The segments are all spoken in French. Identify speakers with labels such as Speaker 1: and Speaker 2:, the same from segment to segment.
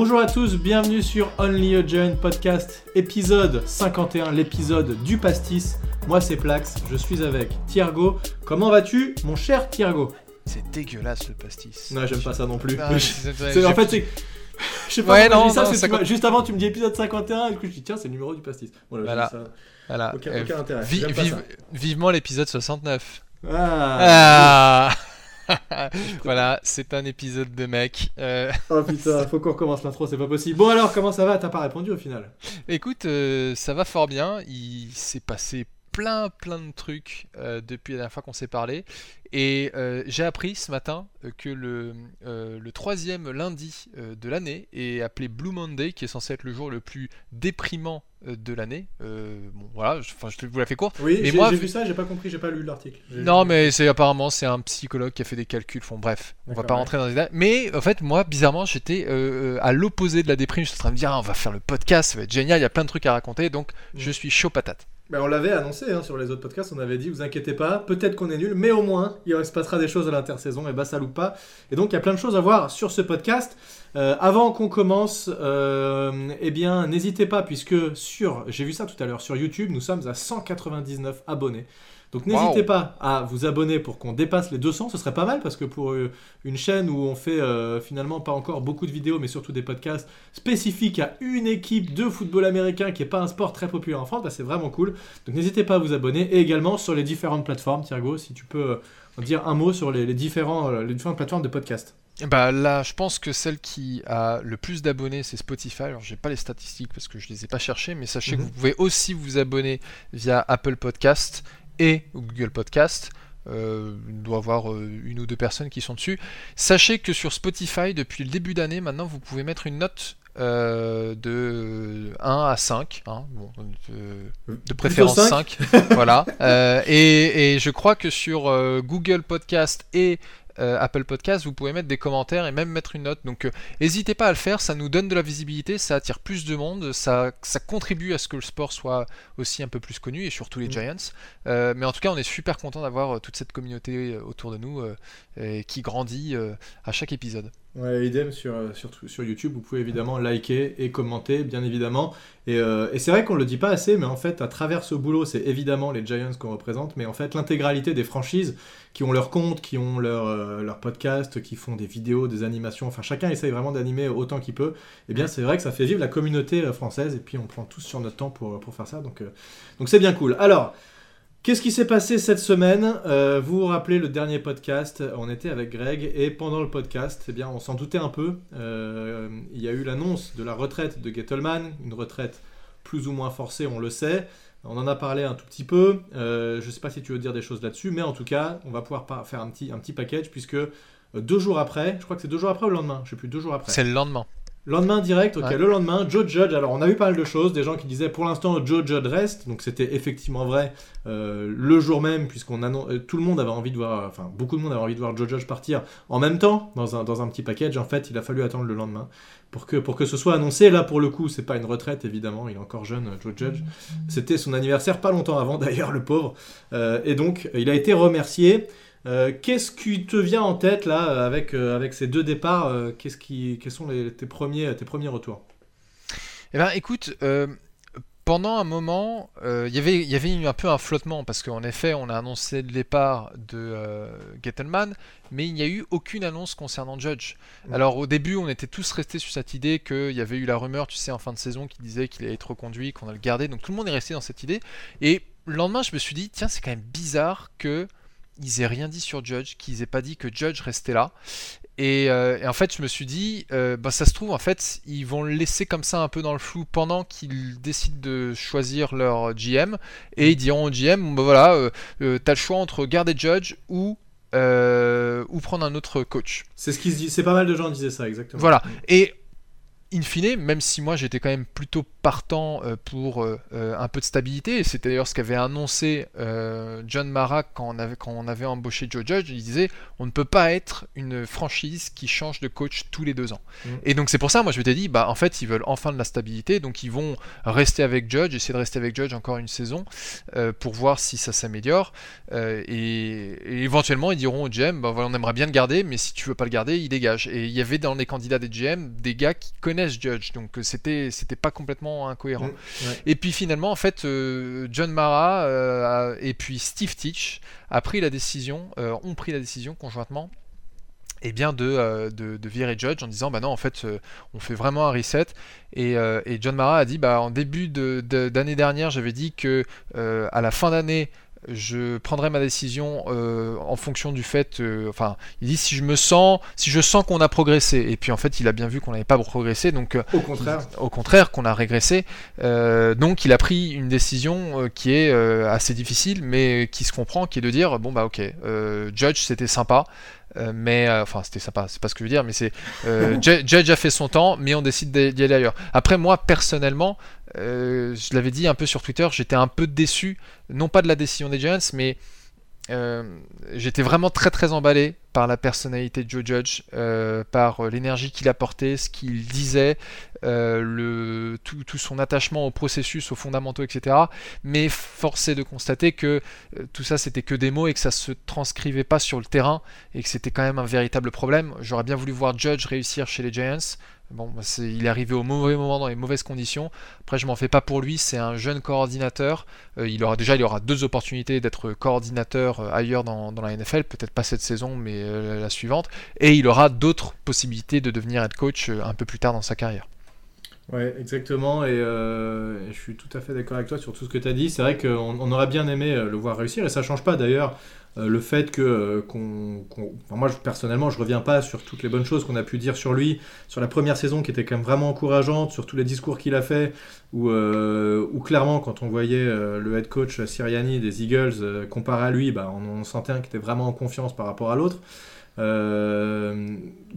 Speaker 1: Bonjour à tous, bienvenue sur Only a Giant Podcast, épisode 51, l'épisode du pastis. Moi c'est Plax, je suis avec Thiergo. Comment vas-tu, mon cher Thiergo
Speaker 2: C'est dégueulasse le pastis.
Speaker 1: Non, j'aime pas ça non plus.
Speaker 2: Ah,
Speaker 1: Mais
Speaker 2: c'est-
Speaker 1: je- c'est- en fait, c'est. Je sais pas
Speaker 2: Ouais, non,
Speaker 1: dis ça,
Speaker 2: non,
Speaker 1: parce que tu
Speaker 2: 50.
Speaker 1: m'as- juste avant tu me dis épisode 51, et du coup je dis tiens, c'est le numéro du pastis. Voilà, ça.
Speaker 2: Voilà.
Speaker 1: Aucun,
Speaker 2: Euh,
Speaker 1: aucun intérêt.
Speaker 2: vi- vive- vivement l'épisode 69.
Speaker 1: Ah.
Speaker 2: Ah Voilà, c'est un épisode de mec. Euh,
Speaker 1: Oh putain, faut qu'on recommence l'intro, c'est pas possible. Bon alors, comment ça va? T'as pas répondu au final?
Speaker 2: Écoute, euh, ça va fort bien. Il s'est passé plein plein de trucs euh, depuis la dernière fois qu'on s'est parlé. Et euh, j'ai appris ce matin euh, que le, euh, le troisième lundi de l'année est appelé Blue Monday, qui est censé être le jour le plus déprimant de l'année. Bon voilà, je, je vous la fais courte.
Speaker 1: Oui,
Speaker 2: Mais
Speaker 1: j'ai
Speaker 2: moi,
Speaker 1: j'ai
Speaker 2: vu-
Speaker 1: ça, j'ai pas compris, j'ai pas lu l'article.
Speaker 2: Non, mais c'est apparemment c'est un psychologue qui a fait des calculs. Bon, bref, on va pas
Speaker 1: ouais.
Speaker 2: rentrer dans les détails. Mais en fait, moi, bizarrement, j'étais à l'opposé de la déprime. Je suis en train de me dire, ah, on va faire le podcast, ça va être génial. Il y a plein de trucs à raconter, donc
Speaker 1: Mm.
Speaker 2: je suis chaud patate.
Speaker 1: Ben, on l'avait annoncé hein, sur les autres podcasts, on avait dit, vous inquiétez pas, peut-être qu'on est nul, mais au moins, il se passera des choses à l'intersaison, et bah ça loupe pas. Et donc, il y a plein de choses à voir sur ce podcast. Euh, avant qu'on commence, euh, eh bien, n'hésitez pas, puisque sur, j'ai vu ça tout à l'heure, sur YouTube, nous sommes à 199 abonnés. Donc n'hésitez
Speaker 2: Wow.
Speaker 1: pas à vous abonner pour qu'on dépasse les 200, ce serait pas mal parce que pour euh, une chaîne où on fait euh, finalement pas encore beaucoup de vidéos mais surtout des podcasts spécifiques à une équipe de football américain qui est pas un sport très populaire en France, bah, c'est vraiment cool. Donc n'hésitez pas à vous abonner et également sur les différentes plateformes, Thiergo, si tu peux euh, dire un mot sur les, les différents, euh, les différentes plateformes de podcast.
Speaker 2: Et Bah là, je pense que celle qui a le plus d'abonnés, c'est Spotify. Alors, j'ai pas les statistiques parce que je les ai pas cherchées, mais sachez que
Speaker 1: Mhm.
Speaker 2: vous pouvez aussi vous abonner via Apple Podcast et Google Podcast. Euh, il doit y avoir euh, une ou deux personnes qui sont dessus. Sachez que sur Spotify, depuis le début d'année, maintenant, vous pouvez mettre une note euh, de 1 à 5. hein, bon, de préférence
Speaker 1: Plutôt
Speaker 2: 5. voilà. Et, et je crois que sur Google Podcast et euh, Apple Podcast, vous pouvez mettre des commentaires et même mettre une note. Donc euh, n'hésitez pas à le faire, ça nous donne de la visibilité, ça attire plus de monde, ça, ça contribue à ce que le sport soit aussi un peu plus connu et surtout les
Speaker 1: Mm.
Speaker 2: Giants. Euh, mais en tout cas, on est super content d'avoir toute cette communauté autour de nous et qui grandit à chaque épisode.
Speaker 1: Ouais, idem sur, euh, sur, YouTube, vous pouvez évidemment liker et commenter, bien évidemment. Et, euh, c'est vrai qu'on le dit pas assez, mais en fait, à travers ce boulot, c'est évidemment les Giants qu'on représente, mais en fait, l'intégralité des franchises qui ont leur compte, qui ont leur, euh, leur podcast, qui font des vidéos, des animations, enfin, chacun essaye vraiment d'animer autant qu'il peut. Et bien, c'est vrai que ça fait vivre la communauté française, et puis on prend tous sur notre temps pour, pour faire ça, donc donc c'est bien cool. Alors. Qu'est-ce qui s'est passé cette semaine Euh, Vous vous rappelez le dernier podcast On était avec Greg et pendant le podcast, eh bien, on s'en doutait un peu. Euh, il y a eu l'annonce de la retraite de Gettleman, une retraite plus ou moins forcée, on le sait. On en a parlé un tout petit peu. Euh, je ne sais pas si tu veux dire des choses là-dessus, mais en tout cas, on va pouvoir faire un petit, un petit package puisque euh, deux jours après, je crois que c'est deux jours après ou le lendemain, je sais plus, deux jours après.
Speaker 2: C'est le lendemain.
Speaker 1: Lendemain direct, ok.
Speaker 2: Ouais.
Speaker 1: Le lendemain, Joe Judge. Alors, on a eu pas mal de choses. Des gens qui disaient pour l'instant Joe Judge reste. Donc, c'était effectivement vrai euh, le jour même, puisqu'on euh, tout le monde avait envie de voir, enfin, beaucoup de monde avait envie de voir Joe Judge partir en même temps dans un, dans un petit package. En fait, il a fallu attendre le lendemain pour que, pour que ce soit annoncé. Là, pour le coup, c'est pas une retraite, évidemment. Il est encore jeune, Joe Judge. C'était son anniversaire pas longtemps avant, d'ailleurs, le pauvre. Euh, et donc, il a été remercié. Euh, Qu'est-ce qui te vient en tête là avec, euh, avec ces deux départs euh, Qu'est-ce qui, Quels sont les- tes, premiers, tes premiers retours?
Speaker 2: Eh ben, écoute, pendant un moment, il y avait- il y avait eu un peu un flottement parce qu'en effet, on a annoncé le départ de Gettleman, mais il n'y a eu aucune annonce concernant Judge.
Speaker 1: Mm.
Speaker 2: Alors au début, on était tous restés sur cette idée qu'il y avait eu la rumeur, tu sais, en fin de saison, qui disait qu'il allait être reconduit, qu'on allait le garder. Donc tout le monde est resté dans cette idée. Et le lendemain, je me suis dit, tiens, c'est quand même bizarre que ils aient rien dit sur Judge, qu'ils aient pas dit que Judge restait là. Et, euh, et en fait, je me suis dit, euh, bah, ça se trouve, en fait, ils vont le laisser comme ça un peu dans le flou pendant qu'ils décident de choisir leur GM. Et ils diront au GM, bah, voilà, euh, euh, t'as le choix entre garder Judge ou, euh, ou prendre un autre coach.
Speaker 1: C'est ce qui se dit. C'est pas mal de gens disaient ça exactement.
Speaker 2: Voilà. Et in fine, même si moi j'étais quand même plutôt partant pour un peu de stabilité. C'est d'ailleurs ce qu'avait annoncé John Mara quand on, avait, quand on avait embauché Joe Judge. Il disait on ne peut pas être une franchise qui change de coach tous les deux ans. Mm. Et donc c'est pour ça, moi je m'étais dit, bah en fait ils veulent enfin de la stabilité, donc ils vont rester avec Judge, essayer de rester avec Judge encore une saison pour voir si ça s'améliore. Et, éventuellement ils diront au GM, bah, voilà, on aimerait bien le garder, mais si tu veux pas le garder, il dégage. Et il y avait dans les candidats des GM des gars qui connaissent Judge, donc c'était c'était pas complètement incohérent. Mm, et puis finalement, en fait, euh, John Mara euh, et puis Steve Teach a pris la décision, euh, ont pris la décision conjointement et eh bien de, de, virer Judge en disant bah non en fait on fait vraiment un reset et, et John Mara a dit bah en début d'année dernière j'avais dit que à la fin d'année je prendrai ma décision euh, en fonction du fait, euh, enfin, il dit si je me sens, si je sens qu'on a progressé, et puis en fait, il a bien vu qu'on n'avait pas progressé, donc
Speaker 1: euh, au contraire,
Speaker 2: au contraire, qu'on a régressé. donc, il a pris une décision qui est assez difficile, mais qui se comprend, qui est de dire bon bah ok, Judge c'était sympa, euh, mais euh, enfin c'était sympa, c'est pas ce que je veux dire, mais c'est euh, Judge a fait son temps, mais on décide d'y aller ailleurs. Après moi personnellement, je l'avais dit un peu sur Twitter, j'étais un peu déçu, non pas de la décision des Giants, mais euh, j'étais vraiment très très emballé par la personnalité de Joe Judge, euh, par euh, l'énergie qu'il apportait, ce qu'il disait, tout, son attachement au processus, aux fondamentaux, etc. Mais force est de constater que tout ça c'était que des mots et que ça se transcrivait pas sur le terrain et que c'était quand même un véritable problème. J'aurais bien voulu voir Judge réussir chez les Giants. Bon, bah, il est arrivé au mauvais moment dans les mauvaises conditions. Après, je m'en fais pas pour lui. C'est un jeune coordinateur. Euh, il aura déjà, il aura deux opportunités d'être coordinateur euh, ailleurs dans, la NFL. Peut-être pas cette saison, mais euh, la suivante. Et il aura d'autres possibilités de devenir head coach un peu plus tard dans sa carrière.
Speaker 1: Ouais, exactement. Et, je suis tout à fait d'accord avec toi sur tout ce que tu as dit. C'est vrai qu'on aurait bien aimé le voir réussir. Et ça change pas d'ailleurs le fait que euh, moi personnellement je reviens pas sur toutes les bonnes choses qu'on a pu dire sur lui sur la première saison qui était quand même vraiment encourageante sur tous les discours qu'il a fait où, euh, clairement quand on voyait le head coach Siriani des Eagles comparé à lui bah, on, sentait un qui était vraiment en confiance par rapport à l'autre.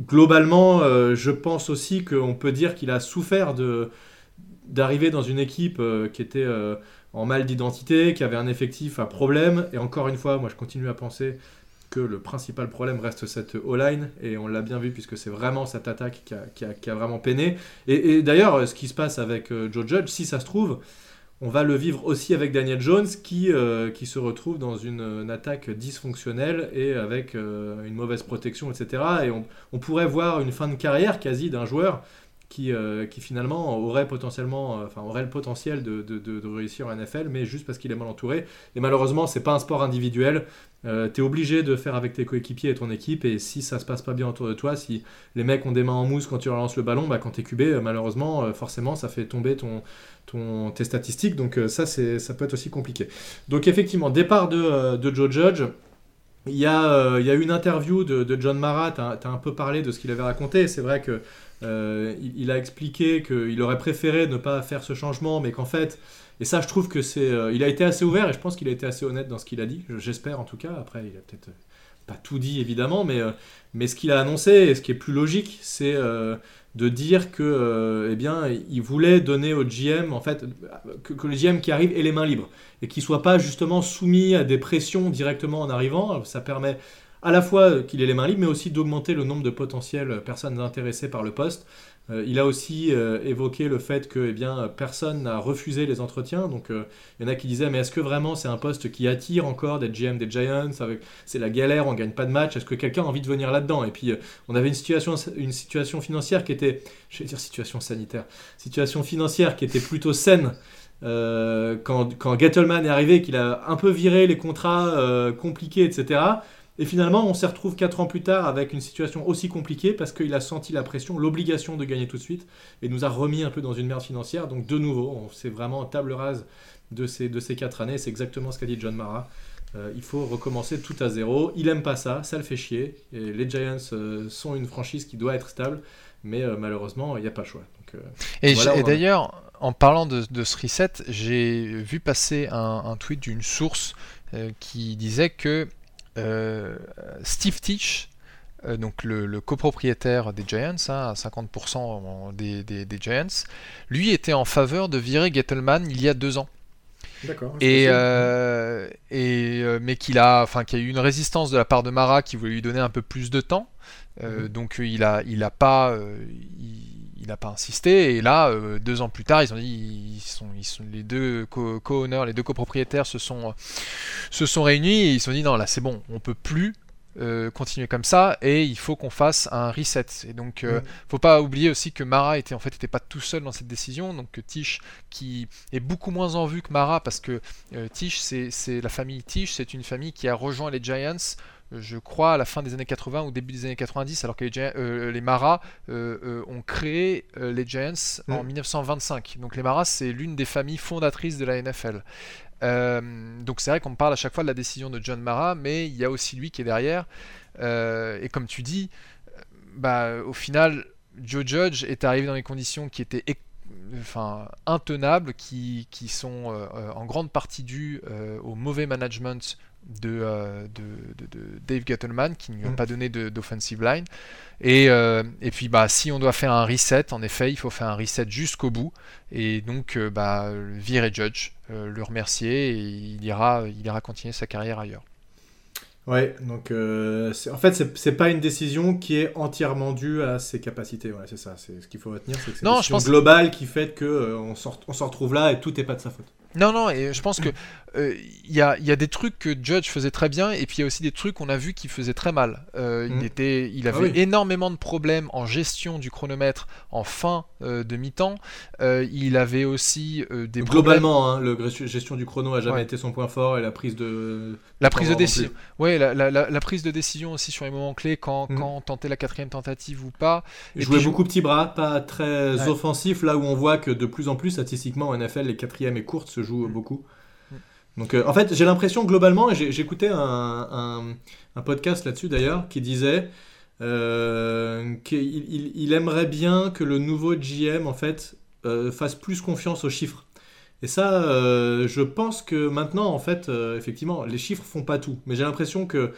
Speaker 1: Globalement je pense aussi qu'on peut dire qu'il a souffert d'arriver dans une équipe qui était en mal d'identité, qui avait un effectif à problème. Et encore une fois, moi je continue à penser que le principal problème reste cette O-line, et on l'a bien vu puisque c'est vraiment cette attaque qui a, vraiment peiné. Et, d'ailleurs, ce qui se passe avec euh, Joe Judge, si ça se trouve, on va le vivre aussi avec Daniel Jones qui, euh, se retrouve dans une, attaque dysfonctionnelle et avec euh, une mauvaise protection, etc. Et on, pourrait voir une fin de carrière quasi d'un joueur qui, euh, qui finalement aurait potentiellement, euh, enfin aurait le potentiel de, réussir en NFL, mais juste parce qu'il est mal entouré. Et malheureusement, c'est pas un sport individuel. Euh, tu es obligé de faire avec tes coéquipiers et ton équipe, et si ça se passe pas bien autour de toi, si les mecs ont des mains en mousse quand tu relances le ballon, bah, quand tu es QB, malheureusement, forcément, ça fait tomber ton, tes statistiques, donc ça, ça peut être aussi compliqué. Donc effectivement, départ de, Joe Judge. Il y, a, il y a une interview de, John Mara, tu as, un peu parlé de ce qu'il avait raconté. C'est vrai que euh, il, a expliqué qu'il aurait préféré ne pas faire ce changement, mais qu'en fait, et ça je trouve que c'est, euh, il a été assez ouvert et je pense qu'il a été assez honnête dans ce qu'il a dit, j'espère en tout cas. Après, il a peut-être pas tout dit évidemment, mais, euh, mais ce qu'il a annoncé et ce qui est plus logique, c'est de dire que, eh bien, il voulait donner au GM, en fait, que, que, le GM qui arrive ait les mains libres et qu'il soit pas justement soumis à des pressions directement en arrivant. Ça permet à la fois qu'il ait les mains libres, mais aussi d'augmenter le nombre de potentielles personnes intéressées par le poste. Euh, il a aussi euh, évoqué le fait que eh bien, personne n'a refusé les entretiens. Donc euh, il y en a qui disaient mais est-ce que vraiment c'est un poste qui attire encore d'être GM des Giants C'est la galère, on gagne pas de match. Est-ce que quelqu'un a envie de venir là-dedans? Et puis on avait une situation, une situation financière qui était, je vais dire situation sanitaire, situation financière qui était plutôt saine. quand, quand Gettleman est arrivé, qu'il a un peu viré les contrats compliqués, etc. Et finalement, on se retrouve 4 ans plus tard avec une situation aussi compliquée parce qu'il a senti la pression, l'obligation de gagner tout de suite et nous a remis un peu dans une merde financière. Donc de nouveau, c'est vraiment table rase de ces, de ces 4 années. C'est exactement ce qu'a dit John Mara. Euh, il faut recommencer tout à zéro. Il aime pas ça, ça le fait chier. Et les Giants euh, sont une franchise qui doit être stable, mais euh, malheureusement, il n'y a pas le choix.
Speaker 2: et, d'ailleurs, en parlant de, ce reset, j'ai vu passer un tweet d'une source qui disait que Steve Teach donc le, copropriétaire des Giants, hein, à 50% des, des, des, Giants, lui était en faveur de virer Gettleman il y a deux ans.
Speaker 1: D'accord.
Speaker 2: Et, euh, et mais qu'il a, enfin, qu'il y a eu une résistance de la part de Mara qui voulait lui donner un peu plus de temps. Mhm. Donc il a, il a pas, il n'a pas insisté. Et là, euh, deux ans plus tard, ils ont dit, ils sont, ils sont les deux co-owners, les deux copropriétaires se sont, se sont réunis et ils se sont dit non, là c'est bon, on peut plus euh, continuer comme ça et il faut qu'on fasse un reset. Et donc, euh, faut pas oublier aussi que Mara était en fait était pas tout seul dans cette décision. Donc Tish qui est beaucoup moins en vue que Mara parce que Tish c'est la famille Tish, c'est une famille qui a rejoint les Giants je crois, à la fin des années 80 ou début des années 90, alors que les, euh, les Maras euh, euh, ont créé les Giants en 1925. Mm. Donc les Maras, c'est l'une des familles fondatrices de la NFL. donc c'est vrai qu'on parle à chaque fois de la décision de John Mara, mais il y a aussi lui qui est derrière. et comme tu dis, bah, au final, Joe Judge est arrivé dans les conditions qui étaient enfin, intenables, qui, qui sont en grande partie dues au mauvais management euh, de, de, de, Dave Gettleman qui ne lui a mm. pas donné d'offensive line. Et, euh, et, puis bah, si on doit faire un reset, en effet, il faut faire un reset jusqu'au bout. Et donc euh, bah, virer Judge, le remercier et il ira, il ira continuer sa carrière ailleurs.
Speaker 1: Ouais, donc en fait, c'est pas une décision qui est entièrement due à ses capacités. Ouais, c'est ça, c'est ce qu'il faut retenir, c'est que c'est une décision globale qui fait qu'on on se retrouve là et tout n'est pas de sa faute.
Speaker 2: Non, non, et je pense que il euh, y, a, y, a, des trucs que Judge faisait très bien, et puis il y a aussi des trucs qu'on a vu qu'il faisait très mal. Euh, il, mm. était, il ah avait énormément de problèmes en gestion du chronomètre en fin euh, de mi-temps. il avait aussi des
Speaker 1: Globalement, hein, la gestion du chrono a jamais été son point fort, et la prise de...
Speaker 2: La prise de décision. Ouais, la, la, la, prise de décision aussi sur les moments clés, quand, mm. quand tenter la quatrième tentative ou pas.
Speaker 1: Il jouait beaucoup petits bras, pas très offensif, là où on voit que de plus en plus, statistiquement, en NFL, les quatrièmes et courtes se jouent mm. beaucoup. Donc, euh, en fait, j'ai l'impression globalement, j'écoutais un, un, podcast là-dessus d'ailleurs, qui disait euh, qu'il il, aimerait bien que le nouveau GM en fait euh, fasse plus confiance aux chiffres. Et ça, je pense que maintenant, en fait, effectivement, les chiffres font pas tout. Mais j'ai l'impression que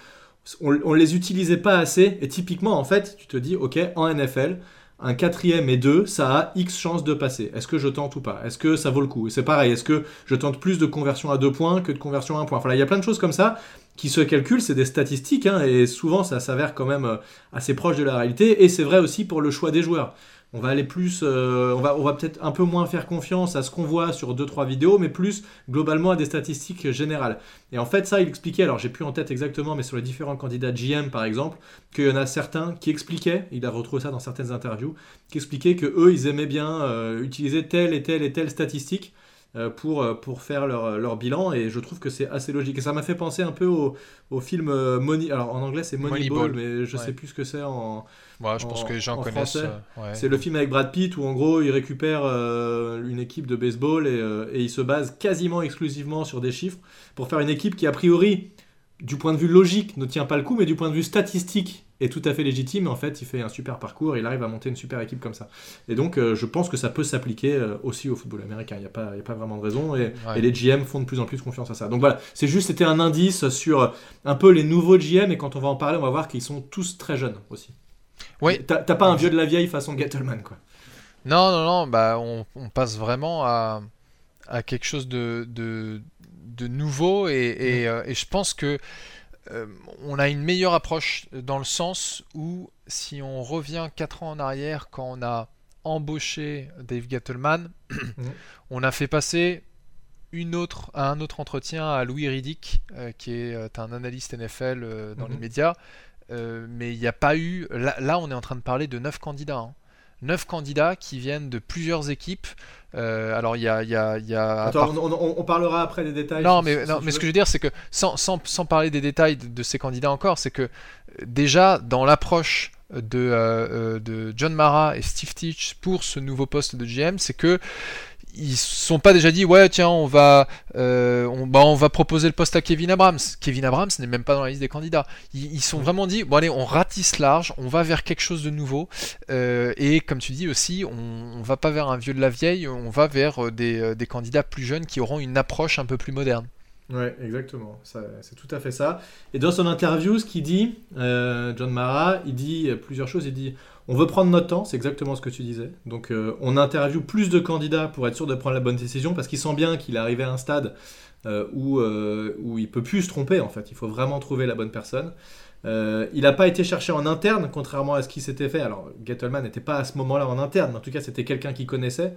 Speaker 1: on, on les utilisait pas assez. Et typiquement, en fait, tu te dis, ok, en NFL, un quatrième et deux, ça a X chances de passer. Est-ce que je tente ou pas? Est-ce que ça vaut le coup? C'est pareil, est-ce que je tente plus de conversion à deux points que de conversion à un point? Enfin, il y a plein de choses comme ça qui se calculent, c'est des statistiques, hein, et souvent ça s'avère quand même euh, assez proche de la réalité, et c'est vrai aussi pour le choix des joueurs on va aller plus, euh, on va, on va peut-être un peu moins faire confiance à ce qu'on voit sur 2-3 vidéos, mais plus globalement à des statistiques générales. Et en fait, ça, il expliquait, alors j'ai plus en tête exactement, mais sur les différents candidats GM par exemple, qu'il y en a certains qui expliquaient, il a retrouvé ça dans certaines interviews, qui expliquaient que eux, ils aimaient bien euh, utiliser telle et telle et telle statistique pour, pour faire leur, leur, bilan et je trouve que c'est assez logique. Et ça m'a fait penser un peu au, au film Money. Alors en anglais c'est Moneyball, mais je sais plus ce que c'est en,
Speaker 2: je pense que les gens connaissent.
Speaker 1: Euh, c'est le film avec Brad Pitt où en gros il récupère euh, une équipe de baseball euh, et, il se base quasiment exclusivement sur des chiffres pour faire une équipe qui a priori du point de vue logique ne tient pas le coup mais du point de vue statistique est tout à fait légitime. En fait il fait un super parcours il arrive à monter une super équipe comme ça. Et donc je pense que ça peut s'appliquer aussi au football américain. Il n'y a, pas, a pas vraiment de raison et, et, les GM font de plus en plus confiance à ça. Donc voilà, c'est juste c'était un indice sur un peu les nouveaux GM et quand on va en parler on va voir qu'ils sont tous très jeunes aussi.
Speaker 2: Oui.
Speaker 1: T'as pas un vieux de la vieille façon Gettleman, quoi.
Speaker 2: Non, non, non, bah on, passe vraiment à, à quelque chose de, de, de nouveau et, et, euh, je pense que euh, on a une meilleure approche dans le sens où si on revient 4 ans en arrière quand on a embauché Dave Gettleman, on a fait passer une autre, un autre entretien à Louis Riddick, euh, qui est un analyste NFL dans les médias, euh, mais il n'y a pas eu. Là, on est en train de parler de 9 candidats. Hein. 9 candidats qui viennent de plusieurs équipes. Euh, alors, il y a. Y a, y a
Speaker 1: Attends, on, parlera après des détails.
Speaker 2: Non, mais, non, mais ce que je veux dire, c'est que sans, sans, sans, parler des détails de, ces candidats encore, c'est que déjà, dans l'approche de, euh, de John Mara et Steve Teach pour ce nouveau poste de GM, c'est que ils sont pas déjà dit ouais tiens on va euh, on, bah, on va proposer le poste à Kevin Abrams. Kevin Abrams n'est même pas dans la liste des candidats. Ils, sont vraiment dit bon allez on ratisse large, on va vers quelque chose de nouveau euh, et comme tu dis aussi on, on, va pas vers un vieux de la vieille, on va vers euh, des, des, candidats plus jeunes qui auront une approche un peu plus moderne.
Speaker 1: Ouais, exactement. C'est tout à fait ça. Et dans son interview, ce qu'il dit, euh, John Mara, il dit plusieurs choses. Il dit on veut prendre notre temps, c'est exactement ce que tu disais. Donc euh, on interviewe plus de candidats pour être sûr de prendre la bonne décision parce qu'il sent bien qu'il est arrivé à un stade euh, où, euh, où il peut plus se tromper en fait. Il faut vraiment trouver la bonne personne. il n'a pas été cherché en interne, contrairement à ce qui s'était fait. Alors, Gettleman n'était pas à ce moment-là en interne, mais en tout cas, c'était quelqu'un qui connaissait.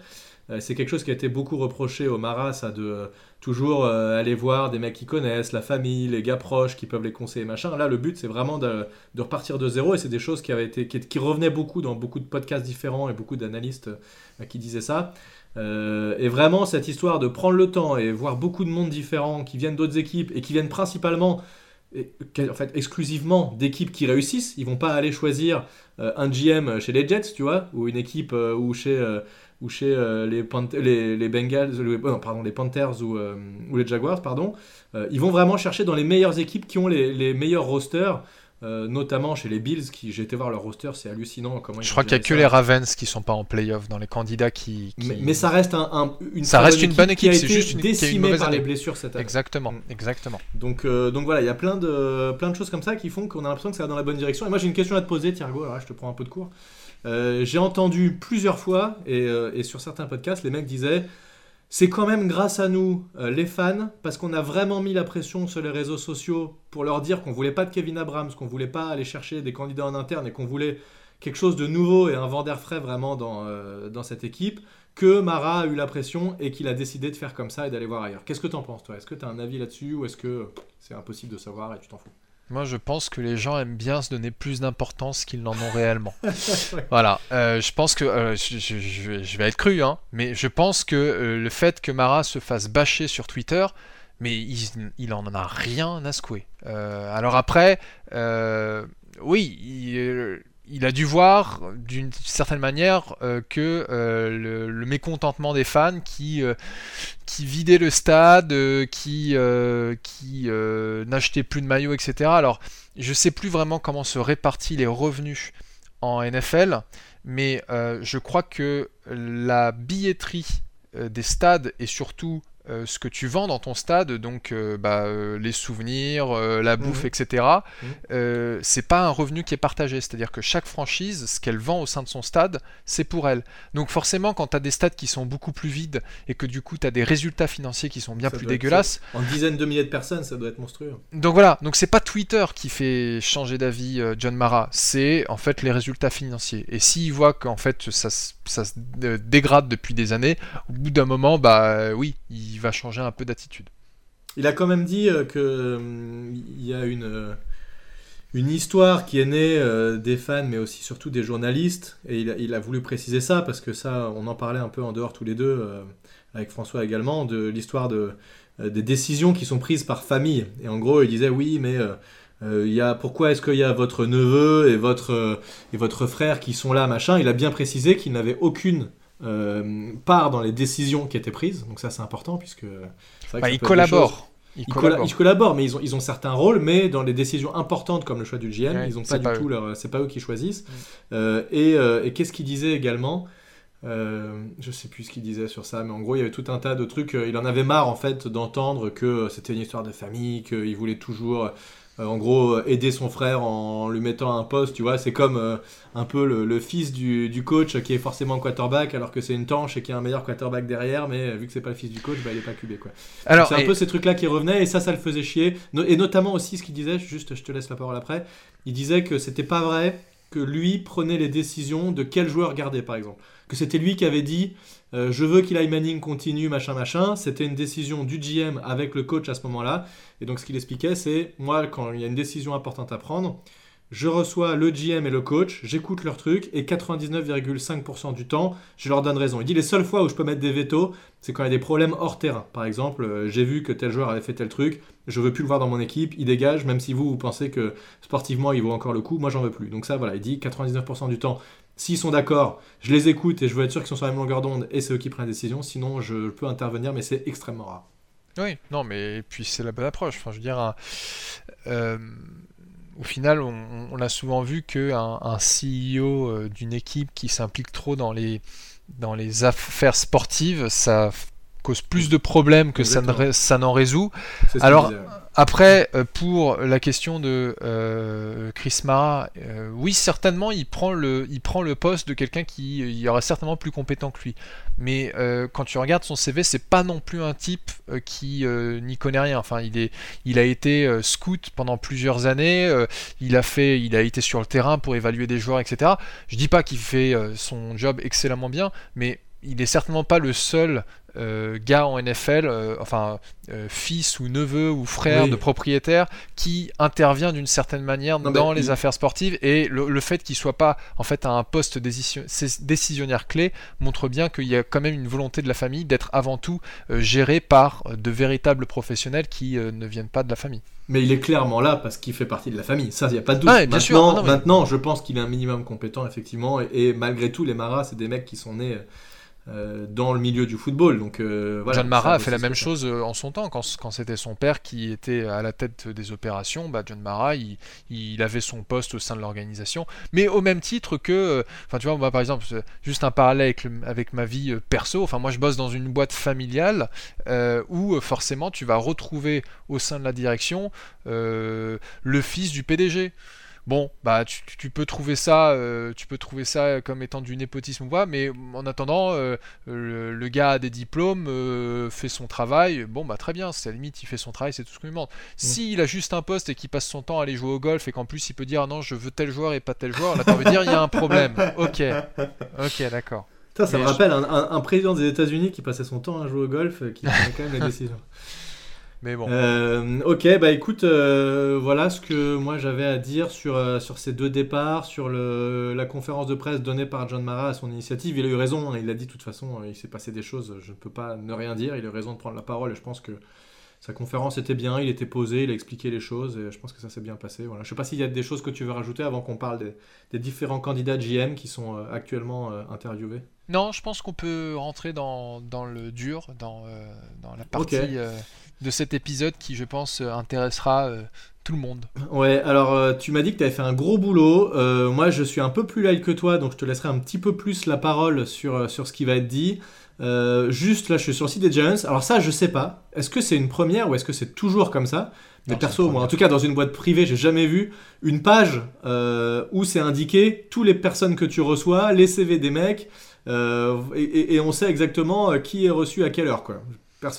Speaker 1: Euh, c'est quelque chose qui a été beaucoup reproché au Maras, ça, de euh, toujours euh, aller voir des mecs qui connaissent, la famille, les gars proches qui peuvent les conseiller, machin. Là, le but, c'est vraiment de, repartir de zéro, et c'est des choses qui, été, qui, revenaient beaucoup dans beaucoup de podcasts différents et beaucoup d'analystes qui disaient ça. et vraiment, cette histoire de prendre le temps et voir beaucoup de monde différents qui viennent d'autres équipes et qui viennent principalement en fait exclusivement d'équipes qui réussissent. Ils vont pas aller choisir un GM chez les Jets, tu vois, ou une équipe ou chez ou chez euh, les, les, les, Bengals, oh pardon, les Panthers ou, euh, ou, les Jaguars, pardon, euh, ils vont vraiment chercher dans les meilleures équipes qui ont les, les meilleurs rosters. notamment chez les Bills, qui j'ai été voir leur roster, c'est hallucinant comment
Speaker 2: Je crois qu'il n'y a que les Ravens qui sont pas en playoff dans les candidats qui.
Speaker 1: Mais, ça reste un,
Speaker 2: une, ça reste une bonne équipe,
Speaker 1: c'est juste une, décimée par les blessures cette année.
Speaker 2: Exactement, mm. exactement.
Speaker 1: Donc, donc voilà, il y a plein de, plein de choses comme ça qui font qu'on a l'impression que ça va dans la bonne direction. Et moi j'ai une question à te poser, Thiergo, alors là, je te prends un peu de cours. Euh, j'ai entendu plusieurs fois, euh, et, sur certains podcasts, les mecs disaient c'est quand même grâce à nous, euh, les fans, parce qu'on a vraiment mis la pression sur les réseaux sociaux pour leur dire qu'on voulait pas de Kevin Abrams, qu'on voulait pas aller chercher des candidats en interne et qu'on voulait quelque chose de nouveau et un vent d'air frais vraiment dans, dans cette équipe, que Mara a eu la pression et qu'il a décidé de faire comme ça et d'aller voir ailleurs. Qu'est-ce que tu en penses, toi? Est-ce que tu as un avis là-dessus ou est-ce que c'est impossible de savoir et tu t'en fous?
Speaker 2: Moi, je pense que les gens aiment bien se donner plus d'importance qu'ils n'en ont réellement. voilà. Euh, je pense que euh, je, vais être cru, hein, mais je pense que euh, le fait que Mara se fasse bâcher sur Twitter, mais il, il en a rien à secouer. alors après, oui, il il a dû voir d'une certaine manière euh, que euh, le, mécontentement des fans qui, euh, vidaient le stade, qui, n'achetaient plus de maillots, etc. Alors, je ne sais plus vraiment comment se répartissent les revenus en NFL, mais je crois que la billetterie des stades et surtout euh, ce que tu vends dans ton stade, donc euh, bah, euh, les souvenirs, la bouffe, mhm. etc., mhm. c'est pas un revenu qui est partagé. C'est-à-dire que chaque franchise, ce qu'elle vend au sein de son stade, c'est pour elle. Donc forcément, quand tu as des stades qui sont beaucoup plus vides et que du coup tu as des résultats financiers qui sont bien plus dégueulasses.
Speaker 1: En dizaines de milliers de personnes, ça doit être monstrueux.
Speaker 2: Donc voilà, donc c'est pas Twitter qui fait changer d'avis John Mara, c'est en fait les résultats financiers. Et s'il voit qu'en fait ça, ça se dégrade depuis des années, au bout d'un moment, bah oui, il va changer un peu d'attitude.
Speaker 1: Il a quand même dit euh, que euh, il y a une euh, une histoire qui est née des fans, mais aussi surtout des journalistes. Et il a, voulu préciser ça parce que ça, on en parlait un peu en dehors tous les deux, avec François également, de l'histoire de, des décisions qui sont prises par famille. Et en gros, il disait oui, mais il y a, pourquoi est-ce qu'il y a votre neveu et votre, et votre frère qui sont là, machin? Il a bien précisé qu'il n'avait aucune euh, part dans les décisions qui étaient prises. Donc ça c'est important puisque...
Speaker 2: Bah, ils collaborent.
Speaker 1: Ils, collaborent. mais ils ont, ils ont certains rôles, mais dans les décisions importantes comme le choix du GM, ils ont pas du tout leur, c'est pas eux qui choisissent. Mm. Euh, et, euh, et qu'est-ce qu'il disait également? Euh, je sais plus ce qu'il disait sur ça, mais en gros, il y avait tout un tas de trucs. Il en avait marre, en fait, d'entendre que c'était une histoire de famille, qu'il voulait toujours euh, en gros, aider son frère en lui mettant un poste, tu vois, c'est comme euh, un peu le, fils du, coach qui est forcément quarterback alors que c'est une tanche et qui a un meilleur quarterback derrière, mais euh, vu que c'est pas le fils du coach, bah, il est pas cubé quoi. Alors, c'est un peu ces trucs-là qui revenaient et ça, ça le faisait chier. et notamment aussi ce qu'il disait, juste je te laisse la parole après, il disait que c'était pas vrai que lui prenait les décisions de quel joueur garder par exemple. Que c'était lui qui avait dit euh, je veux qu'il aille Manning continue, machin, machin. C'était une décision du GM avec le coach à ce moment-là. Et donc ce qu'il expliquait, c'est moi, quand il y a une décision importante à prendre, je reçois le GM et le coach, j'écoute leur truc, et 99,5% du temps, je leur donne raison. Il dit les seules fois où je peux mettre des veto, c'est quand il y a des problèmes hors terrain. Par exemple, euh, j'ai vu que tel joueur avait fait tel truc, je veux plus le voir dans mon équipe, il dégage, même si vous, vous pensez que sportivement il vaut encore le coup, moi j'en veux plus. Donc ça, voilà, il dit 99% du temps, S'ils sont d'accord, je les écoute et je veux être sûr qu'ils sont sur la même longueur d'onde et c'est eux qui prennent la décision. Sinon, je peux intervenir, mais c'est extrêmement rare.
Speaker 2: Oui, non, mais puis c'est la bonne approche. Enfin, je veux dire, euh, au final, on, a souvent vu qu'un un CEO euh, d'une équipe qui s'implique trop dans les, dans les affaires sportives, ça cause plus de problèmes que ça,
Speaker 1: Exactement.
Speaker 2: ne, ça n'en résout. Alors. Après, euh, pour la question de euh, Chris Mara, euh, oui, certainement, il prend le, il prend le poste de quelqu'un qui il aura certainement plus compétent que lui. Mais quand tu regardes son CV, c'est pas non plus un type qui n'y connaît rien. Enfin, il est, il a été scout pendant plusieurs années. il a fait, il a été sur le terrain pour évaluer des joueurs, etc. Je dis pas qu'il fait son job excellemment bien, mais il est certainement pas le seul euh, gars en NFL, euh, enfin euh, fils ou neveu ou frère
Speaker 1: Oui.
Speaker 2: de propriétaire, qui intervient d'une certaine manière
Speaker 1: Non,
Speaker 2: dans les
Speaker 1: il-
Speaker 2: affaires sportives et le, le fait qu'il soit pas en fait à un poste décision- décisionnaire clé montre bien qu'il y a quand même une volonté de la famille d'être avant tout géré par de véritables professionnels qui ne viennent pas de la famille.
Speaker 1: Mais il est clairement là parce qu'il fait partie de la famille. Ça, il n'y a pas de doute.
Speaker 2: Ouais, bien sûr.
Speaker 1: maintenant,
Speaker 2: Ah non, mais-
Speaker 1: maintenant, je pense qu'il est un minimum compétent, effectivement. Et, et malgré tout, les Maras, c'est des mecs qui sont nés dans le milieu du football. Donc, euh, voilà,
Speaker 2: John Mara a fait la même chose euh, en son temps, quand, quand c'était son père qui était à la tête des opérations, bah John Mara, il, il avait son poste au sein de l'organisation, mais au même titre que, euh, enfin tu vois, moi par exemple, juste un parallèle avec, avec ma vie euh, perso, enfin moi je bosse dans une boîte familiale euh, où euh, forcément tu vas retrouver au sein de la direction euh, le fils du PDG. Bon, bah tu, peux trouver ça, euh, tu peux trouver ça comme étant du népotisme ou pas, mais en attendant, euh, le, le gars a des diplômes, euh, fait son travail, bon bah très bien, c'est à la limite il fait son travail, c'est tout ce qu'on lui demande. S'il a juste un poste et qu'il passe son temps à aller jouer au golf et qu'en plus il peut dire ah non je veux tel joueur et pas tel joueur, là t'as envie de dire il y a un problème. Ok, ok d'accord.
Speaker 1: Ça, ça
Speaker 2: Mais
Speaker 1: me
Speaker 2: je-
Speaker 1: rappelle un, un- un président des États-Unis qui passait son temps à jouer au golf, qui prenait quand même les décisions.
Speaker 2: Mais bon.
Speaker 1: Euh, ok, bah écoute, euh, voilà ce que moi j'avais à dire sur, euh, sur ces deux départs, sur le, la conférence de presse donnée par John Mara à son initiative. Il a eu raison, hein, il a dit de toute façon, euh, il s'est passé des choses, je ne peux pas ne rien dire, il a eu raison de prendre la parole et je pense que sa conférence était bien, il était posé, il a expliqué les choses et je pense que ça s'est bien passé. Voilà. Je sais pas s'il y a des choses que tu veux rajouter avant qu'on parle des, des différents candidats GM qui sont euh, actuellement euh, interviewés.
Speaker 2: Non, je pense qu'on peut rentrer dans, dans le dur, dans, euh, dans la partie. De cet épisode qui je pense euh, intéressera euh, tout le monde.
Speaker 1: Ouais, alors euh, tu m'as dit que tu avais fait un gros boulot. Euh, moi, je suis un peu plus light que toi, donc je te laisserai un petit peu plus la parole sur, sur ce qui va être dit. Euh, juste là, je suis sur le site des Giants. Alors, ça, je sais pas. Est-ce que c'est une première ou est-ce que c'est toujours comme ça? Mais
Speaker 2: Non,
Speaker 1: perso, moi, en tout cas, dans une boîte privée, j'ai jamais vu une page euh, où c'est indiqué tous les personnes que tu reçois, les CV des mecs, euh, et, et- et on sait exactement qui est reçu à quelle heure, quoi.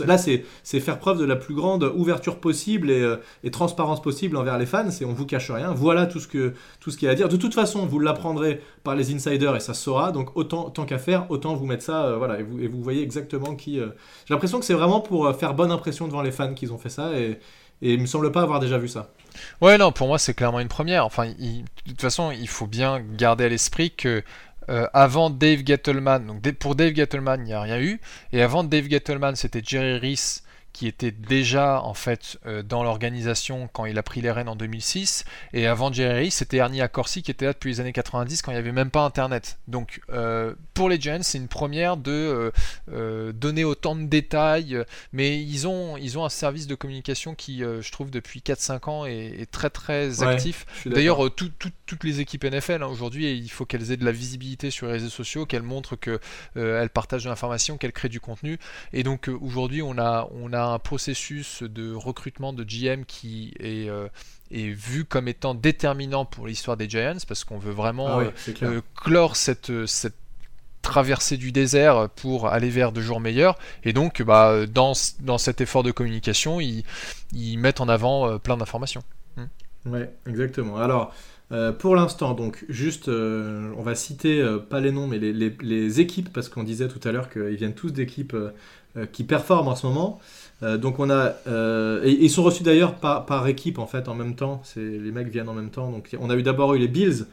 Speaker 1: Là, c'est faire preuve de la plus grande ouverture possible et, euh, et transparence possible envers les fans. C'est on vous cache rien. Voilà tout ce que tout ce qu'il y a à dire. De toute façon, vous l'apprendrez par les insiders et ça se saura. Donc autant tant qu'à faire, autant vous mettre ça. euh, voilà et vous, et vous voyez exactement qui. euh, J'ai l'impression que c'est vraiment pour faire bonne impression devant les fans qu'ils ont fait ça et, et il me semble pas avoir déjà vu ça.
Speaker 2: Ouais, non, pour moi c'est clairement une première. Enfin, de toute façon, il faut bien garder à l'esprit que euh, avant Dave Gettleman, donc pour Dave Gettleman, il n'y a rien eu, et avant Dave Gettleman, c'était Jerry Reese qui était déjà en fait euh, dans l'organisation quand il a pris les rênes en 2006, et avant Jerry Reese, c'était Ernie Accorsi qui était là depuis les années 90 quand il n'y avait même pas Internet. Donc euh, pour les Giants, c'est une première de euh, donner autant de détails, mais ils ont, ils ont un service de communication qui, je trouve, depuis 4-5 ans est, est très très
Speaker 1: Ouais,
Speaker 2: actif. D'ailleurs, tout- tout- toutes les équipes NFL hein, aujourd'hui, il faut qu'elles aient de la visibilité sur les réseaux sociaux, qu'elles montrent que euh, elles partagent de l'information, qu'elles créent du contenu. Et donc aujourd'hui, on a on a un processus de recrutement de GM qui est euh, est vu comme étant déterminant pour l'histoire des Giants parce qu'on veut vraiment
Speaker 1: Ah oui,
Speaker 2: euh, euh, clore cette cette traversée du désert pour aller vers de jours meilleurs et donc bah, dans, dans cet effort de communication ils, ils mettent en avant plein d'informations
Speaker 1: Ouais, exactement. Alors, euh, pour l'instant, donc, juste, euh, on va citer, euh, pas les noms, mais les, les- les équipes, parce qu'on disait tout à l'heure qu'ils viennent tous d'équipes qui performent en ce moment. Euh, donc, on a. euh, ils sont reçus d'ailleurs par, équipe, en fait, en même temps. C'est, les mecs viennent en même temps. Donc, on a eu d'abord eu les Bills.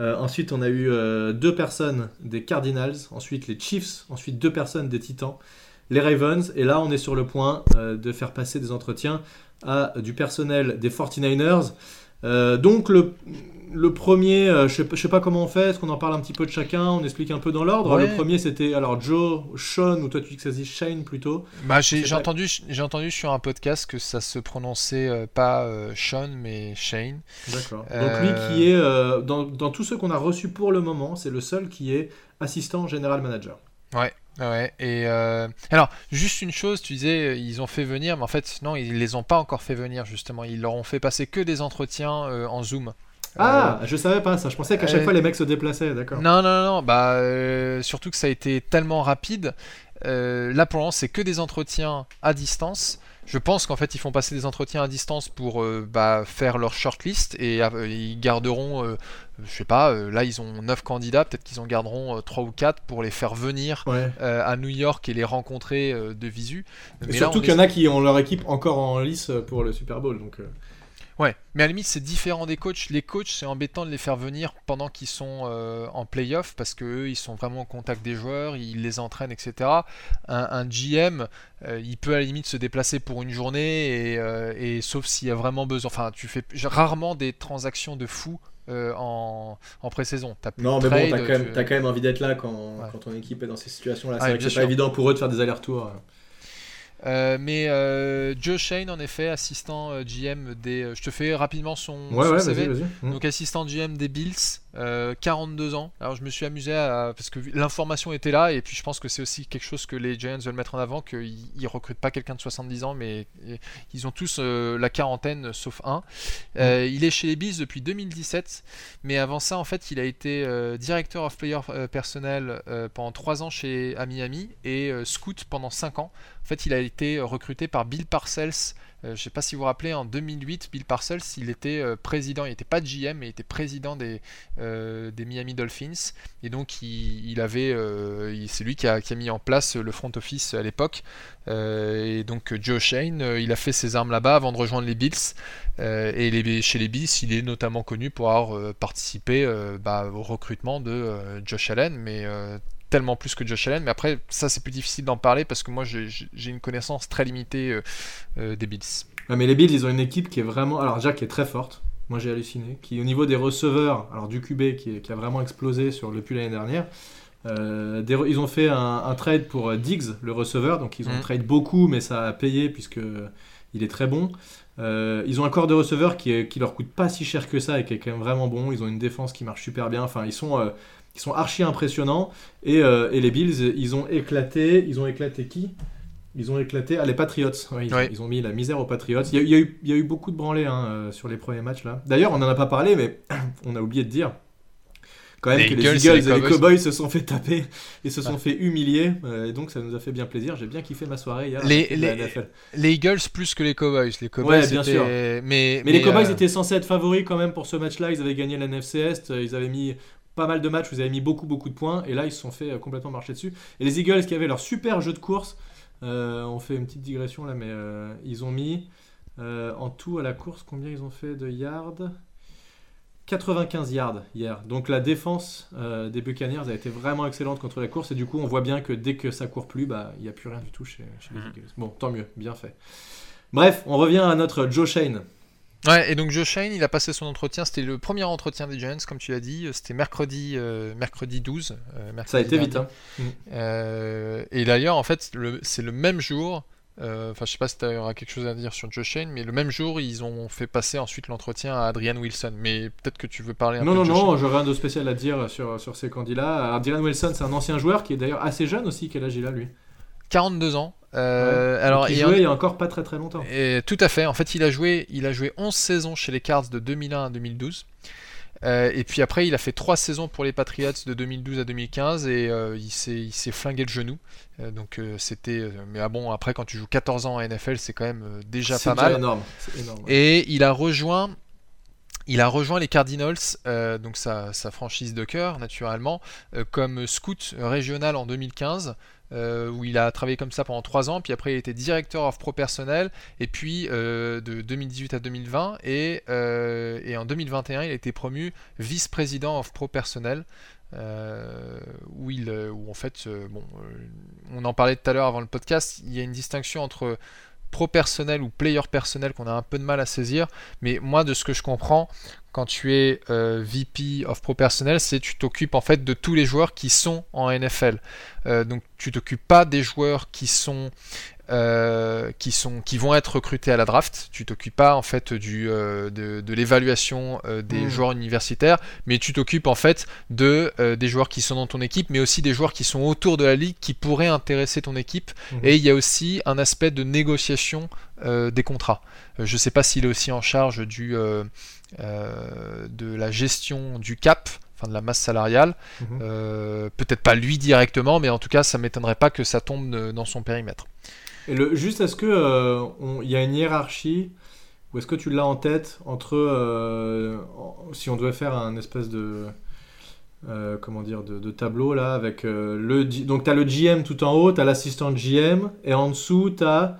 Speaker 1: euh, ensuite, on a eu deux personnes des Cardinals. Ensuite, les Chiefs. Ensuite, deux personnes des Titans. Les Ravens. Et là, on est sur le point de faire passer des entretiens à du personnel des 49ers. Euh, donc le, le premier, euh, je sais, je sais pas comment on fait, est-ce qu'on en parle un petit peu de chacun, on explique un peu dans l'ordre.
Speaker 2: Ouais.
Speaker 1: Le premier c'était alors Joe, Sean, ou toi tu dis que ça se dit Shane plutôt.
Speaker 2: Bah, j'ai entendu, j'ai entendu sur un podcast que ça se prononçait euh, pas euh, Sean mais Shane.
Speaker 1: D'accord. Donc lui qui est, euh, dans, dans tous ceux qu'on a reçus pour le moment, c'est le seul qui est assistant général manager.
Speaker 2: Ouais, et euh, alors, juste une chose, tu disais, ils ont fait venir, mais en fait, non, ils les ont pas encore fait venir, justement. Ils leur ont fait passer que des entretiens en Zoom.
Speaker 1: Ah, je savais pas ça. Je pensais qu'à chaque fois les mecs se déplaçaient, d'accord.
Speaker 2: Non, non, non, bah, surtout que ça a été tellement rapide. là, pour l'instant, c'est que des entretiens à distance. Je pense qu'en fait, ils font passer des entretiens à distance pour euh, bah, faire leur shortlist et euh, ils garderont, euh, je sais pas, là ils ont 9 candidats, peut-être qu'ils en garderont 3 ou 4 pour les faire venir à New York et les rencontrer de visu.
Speaker 1: Mais surtout qu'il y en a qui ont leur équipe encore en lice pour le Super Bowl. Donc,
Speaker 2: Ouais, mais à la limite c'est différent des coachs. Les coachs c'est embêtant de les faire venir pendant qu'ils sont euh, en playoff parce que ils sont vraiment en contact des joueurs, ils les entraînent, etc. Un, GM, euh, il peut à la limite se déplacer pour une journée et, euh, sauf s'il y a vraiment besoin. Enfin, tu fais rarement des transactions de fou en, en pré-saison.
Speaker 1: Non, mais bon, t'as quand, quand, même envie d'être là quand, quand, ton équipe est dans ces situations-là. C'est ah, pas évident pour eux de faire des allers-retours.
Speaker 2: Euh, mais euh, Joe Shane, en effet, assistant euh, GM des. je te fais rapidement son, CV. Mmh. Donc, assistant GM des Bills, 42 ans. Alors, je me suis amusé à. Parce que l'information était là, et puis je pense que c'est aussi quelque chose que les Giants veulent mettre en avant qu'ils ne recrutent pas quelqu'un de 70 ans, mais ils ont tous la quarantaine, sauf un. Mmh. il est chez les Bills depuis 2017, mais avant ça, en fait, il a été directeur of player personnel pendant 3 ans chez Miami et scout pendant 5 ans. En fait, il a été recruté par Bill Parcells. Euh, je ne sais pas si vous vous rappelez, en 2008, Bill Parcells, il était euh, président, il n'était pas GM, mais il était président des, euh, des Miami Dolphins. Et donc, il, avait, c'est lui qui a, mis en place le front office à l'époque. et donc, Joe Shane, il a fait ses armes là-bas avant de rejoindre les Bills. et chez les Bills, il est notamment connu pour avoir participé bah, au recrutement de Josh Allen, mais tellement plus que Josh Allen. Mais après, ça, c'est plus difficile d'en parler parce que moi, j'ai une connaissance très limitée euh, euh, des Bills.
Speaker 1: mais les Bills, ils ont une équipe qui est vraiment. Alors, Jack est très forte. Moi, j'ai halluciné. Qui, au niveau des receveurs, alors du QB qui, qui a vraiment explosé sur, depuis l'année dernière. Euh, ils ont fait un, trade pour Diggs, le receveur. Donc, ils ont mm. trade beaucoup, mais ça a payé puisque il est très bon. ils ont un corps de receveur qui, qui leur coûte pas si cher que ça et qui est quand même vraiment bon. Ils ont une défense qui marche super bien. Enfin, ils sont qui sont archi impressionnants. Et, euh, et, les Bills, ils ont éclaté. Ils ont éclaté qui? Ils ont éclaté ah, les Patriots. ils, ont mis la misère aux Patriots. Il y a, eu, il y a eu, beaucoup de branlées hein, euh, sur les premiers matchs là. D'ailleurs, on n'en a pas parlé, mais on a oublié de dire quand même que les Eagles et les Cowboys se sont fait taper et se sont fait humilier. Euh, et donc ça nous a fait bien plaisir. J'ai bien kiffé ma soirée hier.
Speaker 2: Les, les, Eagles plus que les Cowboys. Les Cowboys bien sûr.
Speaker 1: Mais, mais, les Cowboys étaient censés être favoris quand même pour ce match-là. Ils avaient gagné la NFC Est. Ils avaient mis pas mal de matchs, vous avez mis beaucoup beaucoup de points, et là ils se sont fait euh, complètement marcher dessus. Et les Eagles qui avaient leur super jeu de course, euh, on fait une petite digression là, mais euh, ils ont mis en tout à la course, combien ils ont fait de yards? 95 yards hier. Donc la défense des Buccaneers a été vraiment excellente contre la course et du coup on voit bien que dès que ça court plus, bah il n'y a plus rien du tout chez, les mhm. Eagles. Bon, tant mieux, bien fait. Bref, on revient à notre Joe Shane.
Speaker 2: Ouais, et donc Joe Shane, il a passé son entretien, c'était le premier entretien des Giants, comme tu l'as dit, c'était mercredi, euh, mercredi 12.
Speaker 1: Euh, ça a été vite, hein.
Speaker 2: Euh, et d'ailleurs, en fait, c'est le même jour, enfin, je sais pas si tu auras quelque chose à dire sur Joe Shane, mais le même jour, ils ont fait passer ensuite l'entretien à Adrian Wilson. Mais peut-être que tu veux parler un
Speaker 1: non,
Speaker 2: peu
Speaker 1: non, Non, non, j'aurais rien de spécial à dire sur, sur ces candidats. Adrian Wilson, c'est un ancien joueur qui est d'ailleurs assez jeune aussi. Quel âge il a, lui?
Speaker 2: 42 ans. Euh, alors,
Speaker 1: il jouait il y a encore pas très très longtemps.
Speaker 2: Et, tout à fait. En fait, il a joué, il a joué 11 saisons chez les Cards de 2001 à 2012. Euh, et puis après, il a fait 3 saisons pour les Patriots de 2012 à 2015 et euh, il s'est flingué le genou. donc c'était. mais ah bon, après, quand tu joues 14 ans en NFL, c'est quand même déjà pas mal.
Speaker 1: Énorme.
Speaker 2: énorme. Et il a rejoint. Il a rejoint les Cardinals, donc sa, sa, franchise de cœur naturellement, comme scout régional en 2015. Euh, où il a travaillé comme ça pendant 3 ans, puis après il était directeur of pro personnel, et puis euh, de 2018 à 2020, euh, et, en 2021 il a été promu vice-président of pro personnel. où, en fait, on en parlait tout à l'heure avant le podcast, il y a une distinction entre pro personnel ou player personnel qu'on a un peu de mal à saisir, mais moi de ce que je comprends, quand tu es euh, VP of Pro Personnel, c'est tu t'occupes en fait de tous les joueurs qui sont en NFL. Euh, donc tu t'occupes pas des joueurs qui sont euh, qui, sont, qui vont être recrutés à la draft. Tu t'occupes pas en fait du, euh, de, de l'évaluation euh, des
Speaker 1: Mm.
Speaker 2: joueurs universitaires, mais tu t'occupes en fait de, des joueurs qui sont dans ton équipe, mais aussi des joueurs qui sont autour de la ligue qui pourraient intéresser ton équipe.
Speaker 1: Mhm.
Speaker 2: Et il y a aussi un aspect de négociation des contrats. Je ne sais pas s'il est aussi en charge du, de la gestion du cap, enfin de la masse salariale. Euh, Peut-être pas lui directement, mais en tout cas, ça m'étonnerait pas que ça tombe dans son périmètre.
Speaker 1: Et le, juste, est-ce que euh, y a une hiérarchie ou est-ce que tu l'as en tête entre euh, si on devait faire un espèce de euh, comment dire de, de tableau là avec euh, le donc tu as le GM tout en haut, tu as l'assistant GM et en dessous tu as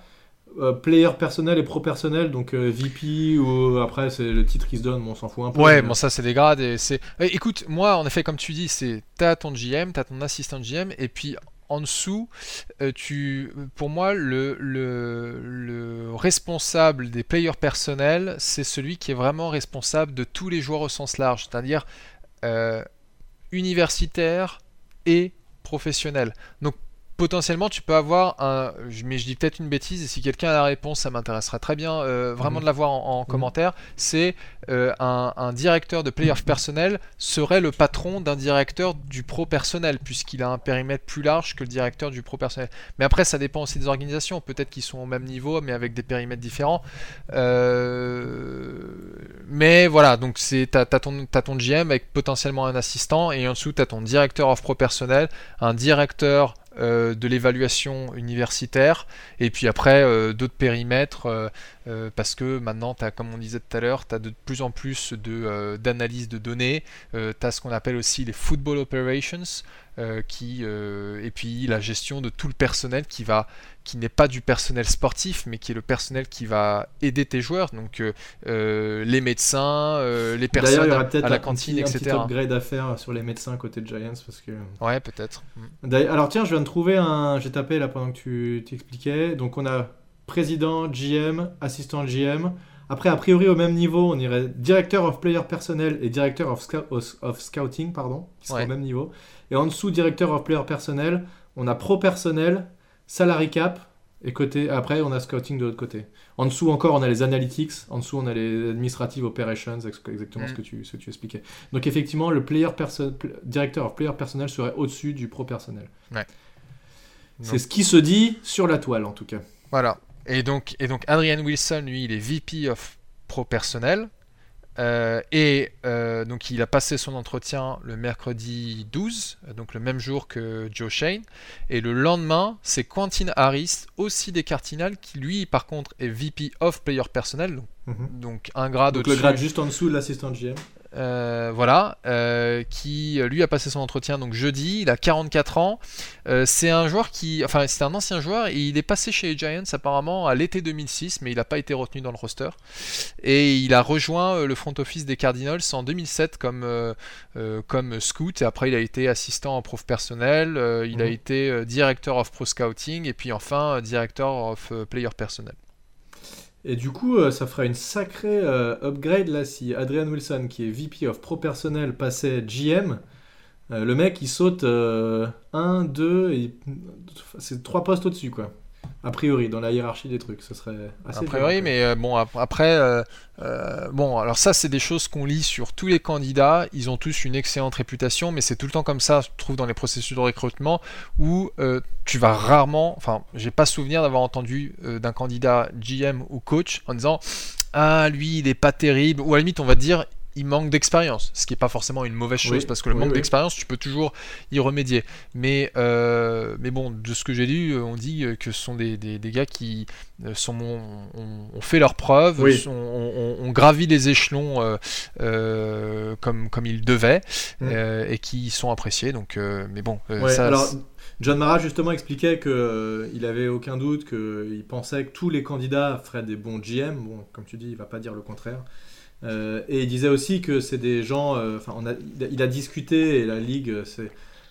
Speaker 1: player personnel et pro personnel donc euh, VP ou après c'est le titre qui se donne, mais on s'en fout un peu.
Speaker 2: Ouais,
Speaker 1: mais-
Speaker 2: bon ça c'est des grades et c'est. Eh, écoute, moi en effet comme tu dis, c'est t'as ton GM, t'as ton assistant GM et puis en dessous, euh, pour moi le, le, le responsable des players personnels, c'est celui qui est vraiment responsable de tous les joueurs au sens large, c'est-à-dire euh, universitaire et professionnel. Donc potentiellement tu peux avoir un, mais je dis peut-être une bêtise et si quelqu'un a la réponse, ça m'intéresserait très bien euh, vraiment
Speaker 1: Mhm.
Speaker 2: de l'avoir en, en
Speaker 1: Mhm.
Speaker 2: commentaire. C'est euh, un, un directeur de player personnel serait le patron d'un directeur du pro personnel puisqu'il a un périmètre plus large que le directeur du pro personnel. Mais après ça dépend aussi des organisations. Peut-être qu'ils sont au même niveau mais avec des périmètres différents. Euh, mais voilà, donc c'est t'as, t'as ton, t'as ton GM avec potentiellement un assistant et en dessous t'as ton directeur of pro personnel, un directeur de l'évaluation universitaire et puis après euh, d'autres périmètres euh, parce que maintenant t'as comme on disait tout à l'heure t'as de plus en plus de euh, de données euh, t'as ce qu'on appelle aussi les football operations euh, qui euh, et puis la gestion de tout le personnel qui va qui n'est pas du personnel sportif mais qui est le personnel qui va aider tes joueurs donc les médecins les personnes à, la
Speaker 1: un
Speaker 2: cantine
Speaker 1: petit, un
Speaker 2: etc
Speaker 1: petit upgrade à faire sur les médecins côté Giants parce que
Speaker 2: ouais peut-être Mm.
Speaker 1: Alors tiens, je viens de trouver un. J'ai tapé là pendant que tu t'expliquais. Donc on a président, GM, assistant GM. Après, a priori, au même niveau, on irait directeur of player personnel et directeur of, scou- of- of scouting, pardon, qui
Speaker 2: Ouais.
Speaker 1: au même niveau. Et en dessous, directeur of player personnel, on a pro personnel, salary cap, et côté, après, on a scouting de l'autre côté. En dessous encore, on a les analytics, en dessous, on a les administrative operations, ex- exactement
Speaker 2: Mm.
Speaker 1: ce, que tu, ce que tu expliquais. Donc effectivement, le player directeur of player personnel serait au-dessus du pro personnel. C'est
Speaker 2: Donc,
Speaker 1: ce qui se dit sur la toile, en tout cas.
Speaker 2: Voilà. Et donc, et donc Adrian Wilson, lui, il est VP of Pro Personnel. Euh, et euh, donc il a passé son entretien le mercredi 12, euh, donc le même jour que Joe Shane. Et le lendemain, c'est Quentin Harris, aussi des Cardinals, qui lui, par contre, est VP of Player Personnel, donc,
Speaker 1: Mhm.
Speaker 2: donc un grade
Speaker 1: Donc le
Speaker 2: au-dessus.
Speaker 1: grade juste en dessous de l'assistant GM.
Speaker 2: Euh, voilà, euh, qui euh, lui a passé son entretien donc jeudi, il a 44 ans. Euh, c'est un joueur qui, enfin c'est un ancien joueur et il est passé chez les Giants apparemment à l'été 2006, mais il n'a pas été retenu dans le roster. Et il a rejoint le front office des Cardinals en 2007 comme comme scout et après il a été assistant en prof personnel, il a
Speaker 1: Mhm.
Speaker 2: été directeur of pro scouting et puis enfin directeur of player personnel.
Speaker 1: Et du coup, euh, ça fera une sacrée euh, upgrade là si Adrian Wilson, qui est VP of Pro Personnel, passait GM. euh, le mec, il saute 1, 2, et... c'est trois postes au-dessus, quoi. A priori, dans la hiérarchie des trucs, ce serait assez
Speaker 2: A priori, mais euh, bon, ap- après, euh, euh, bon, alors ça, c'est des choses qu'on lit sur tous les candidats. Ils ont tous une excellente réputation, mais c'est tout le temps comme ça, je trouve, dans les processus de recrutement où tu vas rarement, enfin, j'ai pas souvenir d'avoir entendu d'un candidat GM ou coach en disant Ah, lui, il est pas terrible, ou à la limite, on va dire il manque d'expérience, ce qui n'est pas forcément une mauvaise chose,
Speaker 1: Oui,
Speaker 2: parce que le
Speaker 1: oui,
Speaker 2: manque
Speaker 1: oui.
Speaker 2: d'expérience, tu peux toujours y remédier. Mais, euh, mais bon, de ce que j'ai lu, euh, on dit euh, que ce sont des, des, des gars qui sont, ont, ont fait leurs preuves, ont, ont- ont gravi les échelons euh, euh, comme, comme ils devaient,
Speaker 1: Mm.
Speaker 2: et qui sont appréciés. Donc, mais bon,
Speaker 1: Ouais,
Speaker 2: ça,
Speaker 1: alors, John Mara justement expliquait que euh, il avait aucun doute qu'il pensait que tous les candidats feraient des bons GM. Bon, comme tu dis, il va pas dire le contraire. Euh, et il disait aussi que c'est des gens. euh, Enfin, il a- discuté et la ligue, euh, c'est.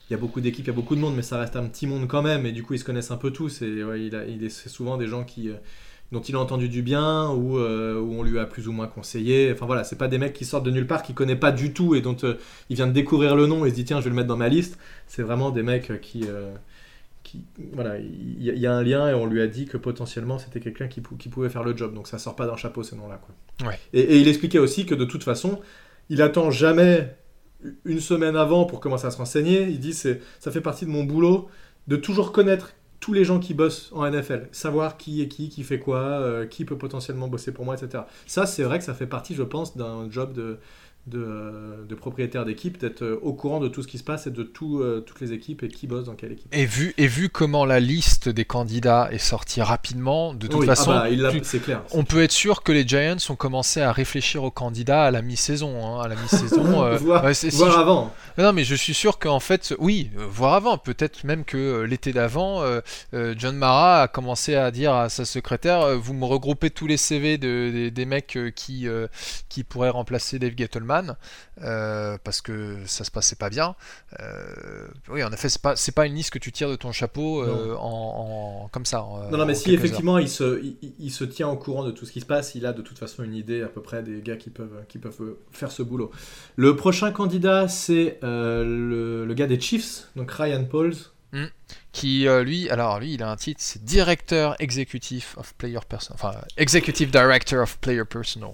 Speaker 1: Il y a beaucoup d'équipes, il y a beaucoup de monde, mais ça reste un petit monde quand même. Et du coup, ils se connaissent un peu tous. Et il, est, c'est souvent des gens qui, dont il a entendu du bien ou où on lui a plus ou moins conseillé. Enfin voilà, c'est pas des mecs qui sortent de nulle part, qui connaît pas du tout et dont il vient de découvrir le nom et se dit tiens, je vais le mettre dans ma liste. C'est vraiment des mecs qui, qui voilà, il y, a un lien et on lui a dit que potentiellement c'était quelqu'un qui, qui, pouvait faire le job. Donc ça sort pas d'un chapeau ce nom-là.
Speaker 2: Quoi.
Speaker 1: Et, et, il expliquait aussi que de toute façon, il attend jamais une semaine avant pour commencer à se renseigner. Il dit c'est ça fait partie de mon boulot de toujours connaître tous les gens qui bossent en NFL, savoir qui est qui, qui fait quoi, euh, qui peut potentiellement bosser pour moi, etc. Ça, c'est vrai que ça fait partie, je pense, d'un job de, de, de propriétaire d'équipe, d'être euh, au courant de tout ce qui se passe et de tout, euh, toutes les équipes et qui bosse dans quelle équipe.
Speaker 2: Et vu, et vu comment la liste des candidats est sortie rapidement, de toute façon,
Speaker 1: ah bah, c'est clair,
Speaker 2: on peut être sûr que les Giants ont commencé à réfléchir aux candidats à la mi-saison. Hein, à la mi-saison,
Speaker 1: euh, voir, avant.
Speaker 2: Non, mais je suis sûr qu'en fait, oui, voir avant. Peut-être même que l'été d'avant, John Mara a commencé à dire à sa secrétaire vous me regroupez tous les CV de, des mecs qui, qui pourraient remplacer Dave Gettleman euh, parce que ça se passait pas bien. Euh, oui, en effet, c'est pas c'est pas une liste que tu tires de ton chapeau euh, en, comme ça.
Speaker 1: non, non, mais si effectivement il se il, se tient au courant de tout ce qui se passe, il a de toute façon une idée à peu près des gars qui peuvent qui peuvent faire ce boulot. Le prochain candidat c'est le, le, gars des Chiefs, donc Ryan Pauls.
Speaker 2: Hmm. Qui lui, alors lui, il a un titre, c'est directeur exécutif of player person, enfin executive director of player personal.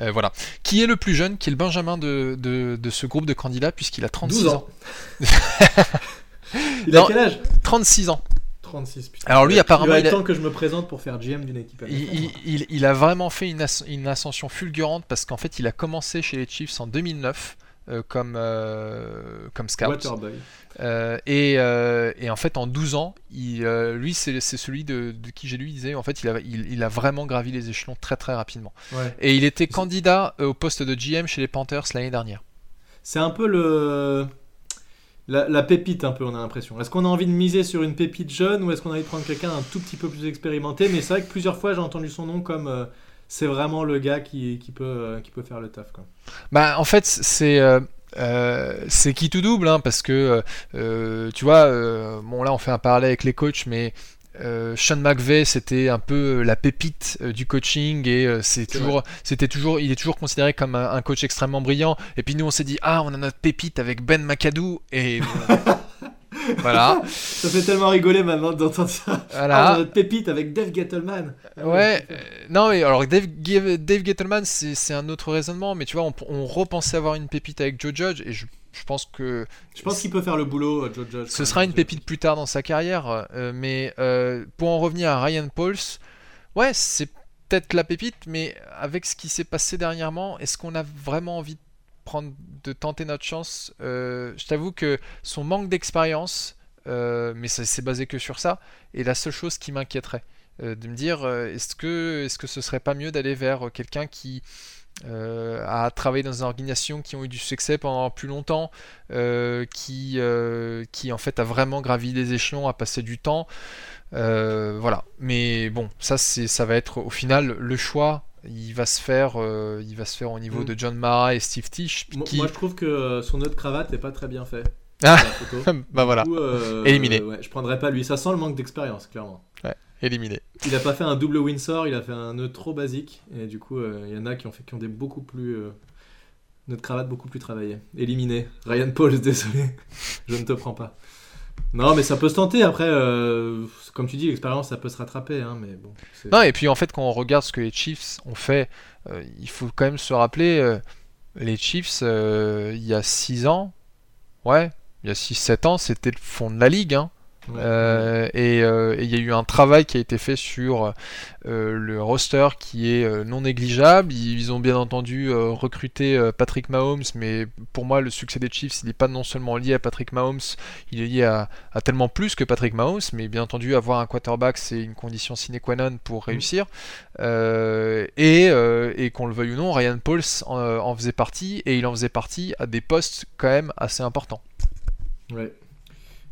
Speaker 2: Euh, voilà. Qui est le plus jeune, qui est le Benjamin de, de, ce groupe de candidats, puisqu'il a 36 ans.
Speaker 1: il a quel âge?
Speaker 2: 36 ans.
Speaker 1: 36, putain.
Speaker 2: Alors lui, apparemment,
Speaker 1: il a temps que je me présente pour faire GM d'une équipe.
Speaker 2: Il, il, il, a vraiment fait une, une ascension fulgurante parce qu'en fait, il a commencé chez les Chiefs en 2009 euh, comme, euh, comme scout. Euh, et, et, en fait, en 12 ans, il, lui, c'est celui de, qui j'ai lu, il disait, en fait, il a, il, a vraiment gravi les échelons très très rapidement. Et il était candidat au poste de GM chez les Panthers l'année dernière.
Speaker 1: C'est un peu le... La, pépite, un peu, on a l'impression. Est-ce qu'on a envie de miser sur une pépite jeune ou est-ce qu'on a envie de prendre quelqu'un un tout petit peu plus expérimenté? Mais c'est vrai que plusieurs fois, j'ai entendu son nom comme c'est vraiment le gars qui, qui, peut, euh, qui peut faire le taf. Quoi.
Speaker 2: Bah, en fait, c'est. Euh, euh, c'est qui tout double, hein, parce que tu vois, bon là on fait un parallèle avec les coachs, mais Sean McVay c'était un peu la pépite du coaching et c'est toujours, c'était toujours, il est toujours considéré comme un, coach extrêmement brillant. Et puis nous on s'est dit ah on a notre pépite avec Ben McAdoo et voilà.
Speaker 1: ça fait tellement rigoler maintenant d'entendre ça. Voilà. Ah, notre pépite avec Dave Gettleman.
Speaker 2: Ah ouais. Euh, non, mais alors Dave, Dave Gettleman, c'est un autre raisonnement, mais tu vois, on, repensait avoir une pépite avec Joe Judge et je, pense que.
Speaker 1: Je pense qu'il peut faire le boulot, euh, Joe Judge.
Speaker 2: Ce sera une pépite plus tard dans sa carrière, euh, mais pour en revenir à Ryan Pauls, ouais, c'est peut-être la pépite, mais avec ce qui s'est passé dernièrement, est-ce qu'on a vraiment envie de de tenter notre chance. Euh, je t'avoue que son manque d'expérience, euh, mais ça s'est basé que sur ça, est la seule chose qui m'inquiéterait. Euh, de me dire, est-ce que, est -ce que ce serait pas mieux d'aller vers quelqu'un qui a travaillé dans une organisation qui ont eu du succès pendant plus longtemps, qui, qui en fait a vraiment gravi les échelons, a passé du temps. voilà. Mais bon, ça, ça va être au final le choix il va se faire, euh, il va se faire au niveau mm. de John Mara et Steve Tisch.
Speaker 1: Moi, je trouve que euh, son autre cravate n'est pas très bien fait.
Speaker 2: Ah bah voilà.
Speaker 1: Euh,
Speaker 2: éliminé.
Speaker 1: Ouais, je prendrais pas lui. Ça sent le manque d'expérience, clairement.
Speaker 2: Ouais, éliminé.
Speaker 1: Il a pas fait un double Windsor, il a fait un nœud trop basique. Et du coup, il y en a qui ont fait qui ont des beaucoup plus notre cravate beaucoup plus travaillée. Éliminé. Ryan Paul, désolé, je ne te prends pas. Non, mais ça peut se tenter. Après, euh, comme tu dis, l'expérience, ça peut se rattraper. Hein, mais bon,
Speaker 2: non, et puis en fait, quand on regarde ce que les Chiefs ont fait, euh, il faut quand même se rappeler, euh, les Chiefs, il y a 6 ans, ouais, il y a 6-7 ans, c'était le fond de la ligue. Hein. Euh, euh, et il y a eu un travail qui a été fait sur euh, le roster qui est non négligeable. Ils, ont bien entendu recruté Patrick Mahomes, mais pour moi, le succès des Chiefs, il n'est pas non seulement lié à Patrick Mahomes, il est lié à, tellement plus que Patrick Mahomes, mais bien entendu, avoir un quarterback, c'est une condition sine qua non pour mm. réussir. et, qu'on le veuille ou non, Ryan Pauls en, en faisait partie, et il en faisait partie à des postes quand même assez importants.
Speaker 1: Ouais,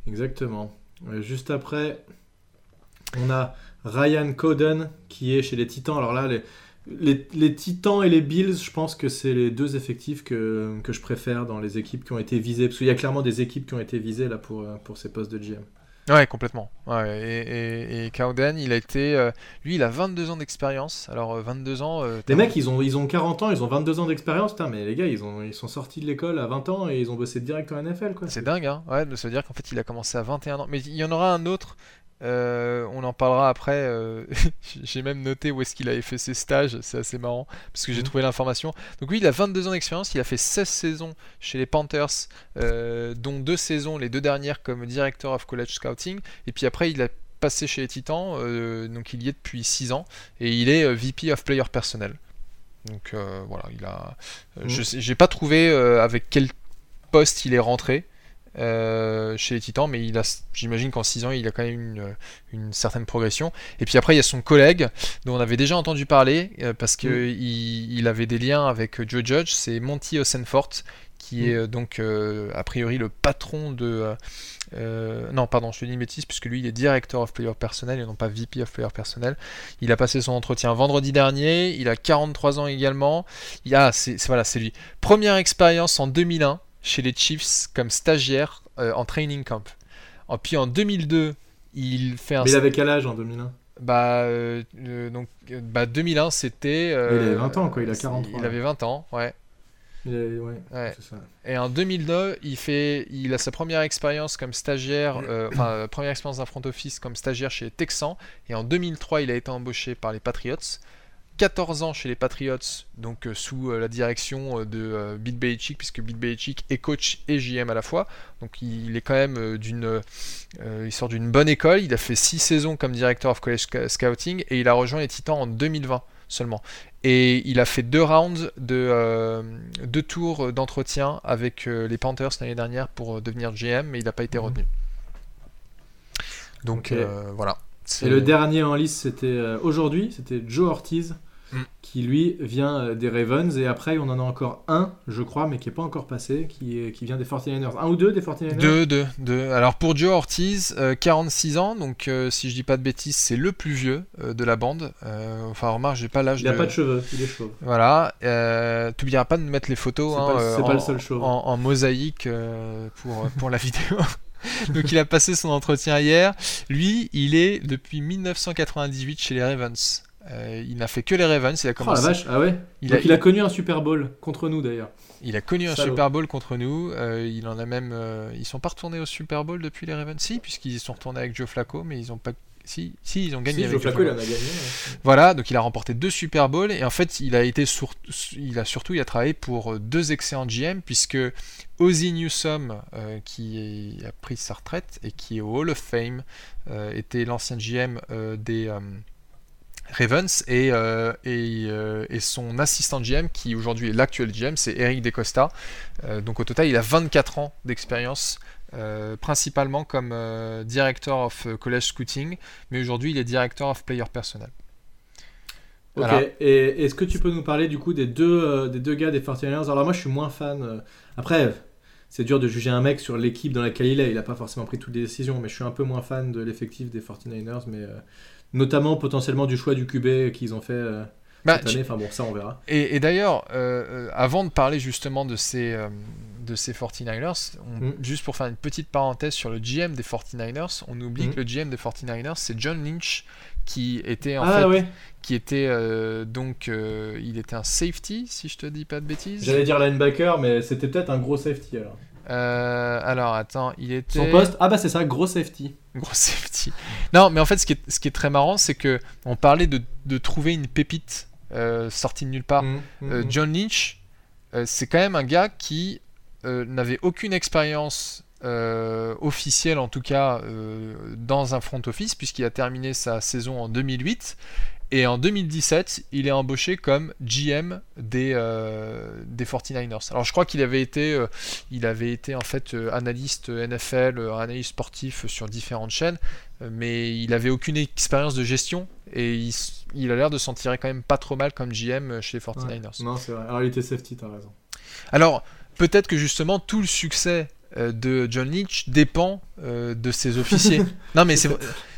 Speaker 1: exactement. Juste après, on a Ryan Coden qui est chez les Titans. Alors là, les, Titans et les Bills, je pense que c'est les deux effectifs que, je préfère dans les équipes qui ont été visées. Parce qu'il y a clairement des équipes qui ont été visées là pour, pour ces postes de GM.
Speaker 2: Ouais, complètement. Ouais, et, et, et Cowden, il a été. euh, lui, il a 22 ans d'expérience. Alors, euh, 22 ans. euh,
Speaker 1: Les mecs, ils ont, ils ont 40 ans, ils ont 22 ans d'expérience. Putain, mais les gars, ils, ont, ils sont sortis de l'école à 20 ans et ils ont bossé direct en NFL, quoi.
Speaker 2: C'est dingue, hein. Ouais, ça veut dire qu'en fait, il a commencé à 21 ans. Mais il y en aura un autre. Euh, on en parlera après. euh, j'ai même noté où est-ce qu'il avait fait ses stages. C'est assez marrant parce que j'ai
Speaker 1: Mhm.
Speaker 2: trouvé l'information. Donc oui, il a 22 ans d'expérience. Il a fait 16 saisons chez les Panthers, euh, dont deux saisons, les deux dernières comme director of college scouting. Et puis après, il a passé chez les Titans. donc il y est depuis 6 ans et il est VP of player personnel. Donc voilà, il a.
Speaker 1: Mhm.
Speaker 2: Je sais, j'ai pas trouvé avec quel poste il est rentré euh, chez les Titans, mais il a, j'imagine qu'en 6 ans, il a quand même une, une certaine progression. Et puis après, il y a son collègue, dont on avait déjà entendu parler, euh, parce que
Speaker 1: Mm.
Speaker 2: il, avait des liens avec Joe Judge, c'est Monty Osenfort, qui
Speaker 1: Mm.
Speaker 2: est euh, donc a priori le patron de... non, pardon, je te dis une bêtise, puisque lui, il est Director of Player Personnel et non pas VP of Player Personnel. Il a passé son entretien vendredi dernier, il a 43 ans également. Il a, c'est- voilà, c'est lui. Première expérience en 2001 chez les Chiefs comme stagiaire euh, en training camp. En, puis en 2002, il fait un...
Speaker 1: Mais il avait quel âge en 2001
Speaker 2: Bah, euh, euh, donc, bah 2001, c'était... euh,
Speaker 1: Il avait 20 ans, quoi, il a
Speaker 2: c'est-
Speaker 1: 43,
Speaker 2: Il avait 20 ans, ouais.
Speaker 1: Il avait- ouais,
Speaker 2: Ouais.
Speaker 1: c'est ça.
Speaker 2: Et en 2002, il, fait, il a sa première expérience comme stagiaire, enfin, première expérience d'un front office comme stagiaire chez les Texans. Et en 2003, il a été embauché par les Patriots. 14 ans chez les Patriots, donc euh, sous euh, la direction euh, de Bill Belichick, puisque Bill Belichick est coach et JM à la fois. Donc il, est quand même d'une, il sort d'une bonne école. Il a fait 6 saisons comme directeur of college sc- scouting et il a rejoint les Titans en 2020 seulement. Et il a fait deux rounds de euh, deux tours d'entretien avec euh, les Panthers l'année dernière pour euh, devenir GM, mais il n'a pas été
Speaker 1: Mhm.
Speaker 2: retenu. Donc voilà.
Speaker 1: Et le dernier en liste, c'était aujourd'hui, c'était Joe Ortiz,
Speaker 2: Mm.
Speaker 1: qui lui vient euh, des Ravens. Et après, on en a encore un, je crois, mais qui n'est pas encore passé, qui, est- qui vient des 49ers. Un ou deux des 49ers
Speaker 2: Deux, deux, deux. Alors pour Joe Ortiz, euh, 46 ans, donc euh, si je dis pas de bêtises, c'est le plus vieux euh, de la bande. Euh, enfin, remarque, j'ai pas l'âge
Speaker 1: Il n'a pas de cheveux, il est chauve.
Speaker 2: Voilà. Euh, T'oublieras pas de mettre les photos
Speaker 1: C'est
Speaker 2: hein,
Speaker 1: pas
Speaker 2: euh,
Speaker 1: pas
Speaker 2: en,
Speaker 1: le seul chauve.
Speaker 2: en- en mosaïque euh, pour, pour la vidéo. Donc il a passé son entretien hier. Lui, il est depuis 1998 chez les Ravens. Euh, il n'a fait que les Ravens. Il a
Speaker 1: Oh la vache, ah ouais
Speaker 2: il,
Speaker 1: Donc
Speaker 2: a,
Speaker 1: il a connu un Super Bowl contre nous d'ailleurs.
Speaker 2: il a connu un. Super Bowl contre nous. Euh, il en a même. euh, ils sont pas retournés au Super Bowl depuis les Ravens, si, puisqu'ils sont retournés avec Joe Flacco, mais ils ont pas. Si, si, ils ont gagné
Speaker 1: Si,
Speaker 2: avec
Speaker 1: Flacco, il en a gagné. ouais.
Speaker 2: Voilà, donc il a remporté deux Super Bowls et en fait il a été sur- il a surtout il a travaillé pour deux excellents GM puisque Ozzy Newsome euh, qui est- a pris sa retraite et qui est au Hall of Fame euh, était l'ancien GM euh, des Ravens et, euh, et, euh, et son assistant GM qui aujourd'hui est l'actuel GM c'est Eric DeCosta Euh, donc au total il a 24 ans d'expérience principalement comme director of college scouting mais aujourd'hui il est director of player personnel
Speaker 1: Ok,
Speaker 2: Voilà.
Speaker 1: et est-ce que tu peux nous parler du coup des deux, des deux gars des 49ers Alors moi je suis moins fan. Après, c'est dur de juger un mec sur l'équipe dans laquelle il est. Il n'a pas forcément pris toutes les décisions, mais je suis un peu moins fan de l'effectif des 49ers, mais notamment potentiellement du choix du QB qu'ils ont fait euh,
Speaker 2: Bah,
Speaker 1: cette année. Enfin bon, ça on verra.
Speaker 2: Et, et d'ailleurs, euh, euh, avant de parler justement de ces, euh, de ces 49ers, on-
Speaker 1: Mm.
Speaker 2: juste pour faire une petite parenthèse sur le GM des 49ers, on oublie
Speaker 1: Mm.
Speaker 2: que le GM des 49ers, c'est John Lynch, qui était en
Speaker 1: ah
Speaker 2: fait,
Speaker 1: ouais,
Speaker 2: qui était euh, donc, il était un safety, si je te dis pas de bêtises.
Speaker 1: j'allais dire linebacker, mais c'était peut-être un gros safety alors.
Speaker 2: Euh, alors attends, il était
Speaker 1: Son poste Ah bah c'est ça, gros safety.
Speaker 2: gros safety. Non, mais en fait, ce qui est, ce qui est très marrant, c'est que on parlait de, de trouver une pépite euh, sortie de nulle part.
Speaker 1: Mm, mm,
Speaker 2: Euh,
Speaker 1: mm.
Speaker 2: John Lynch, c'est quand même un gars qui n'avait aucune expérience officielle, en tout cas dans un front office, puisqu'il a terminé sa saison en 2008. Et en 2017, il est embauché comme GM des, euh, des 49ers. Alors je crois qu'il avait été, euh, il avait été en fait euh, analyste NFL, analyste sportif sur différentes chaînes, mais il avait aucune expérience de gestion et il, a l'air de s'en tirer quand même pas trop mal comme GM chez les 49ers.
Speaker 1: Non, c'est vrai. Alors il était safety, t'as raison.
Speaker 2: Alors, peut-être que justement tout le succès de John Lynch dépend de ses officiers. non, mais c'est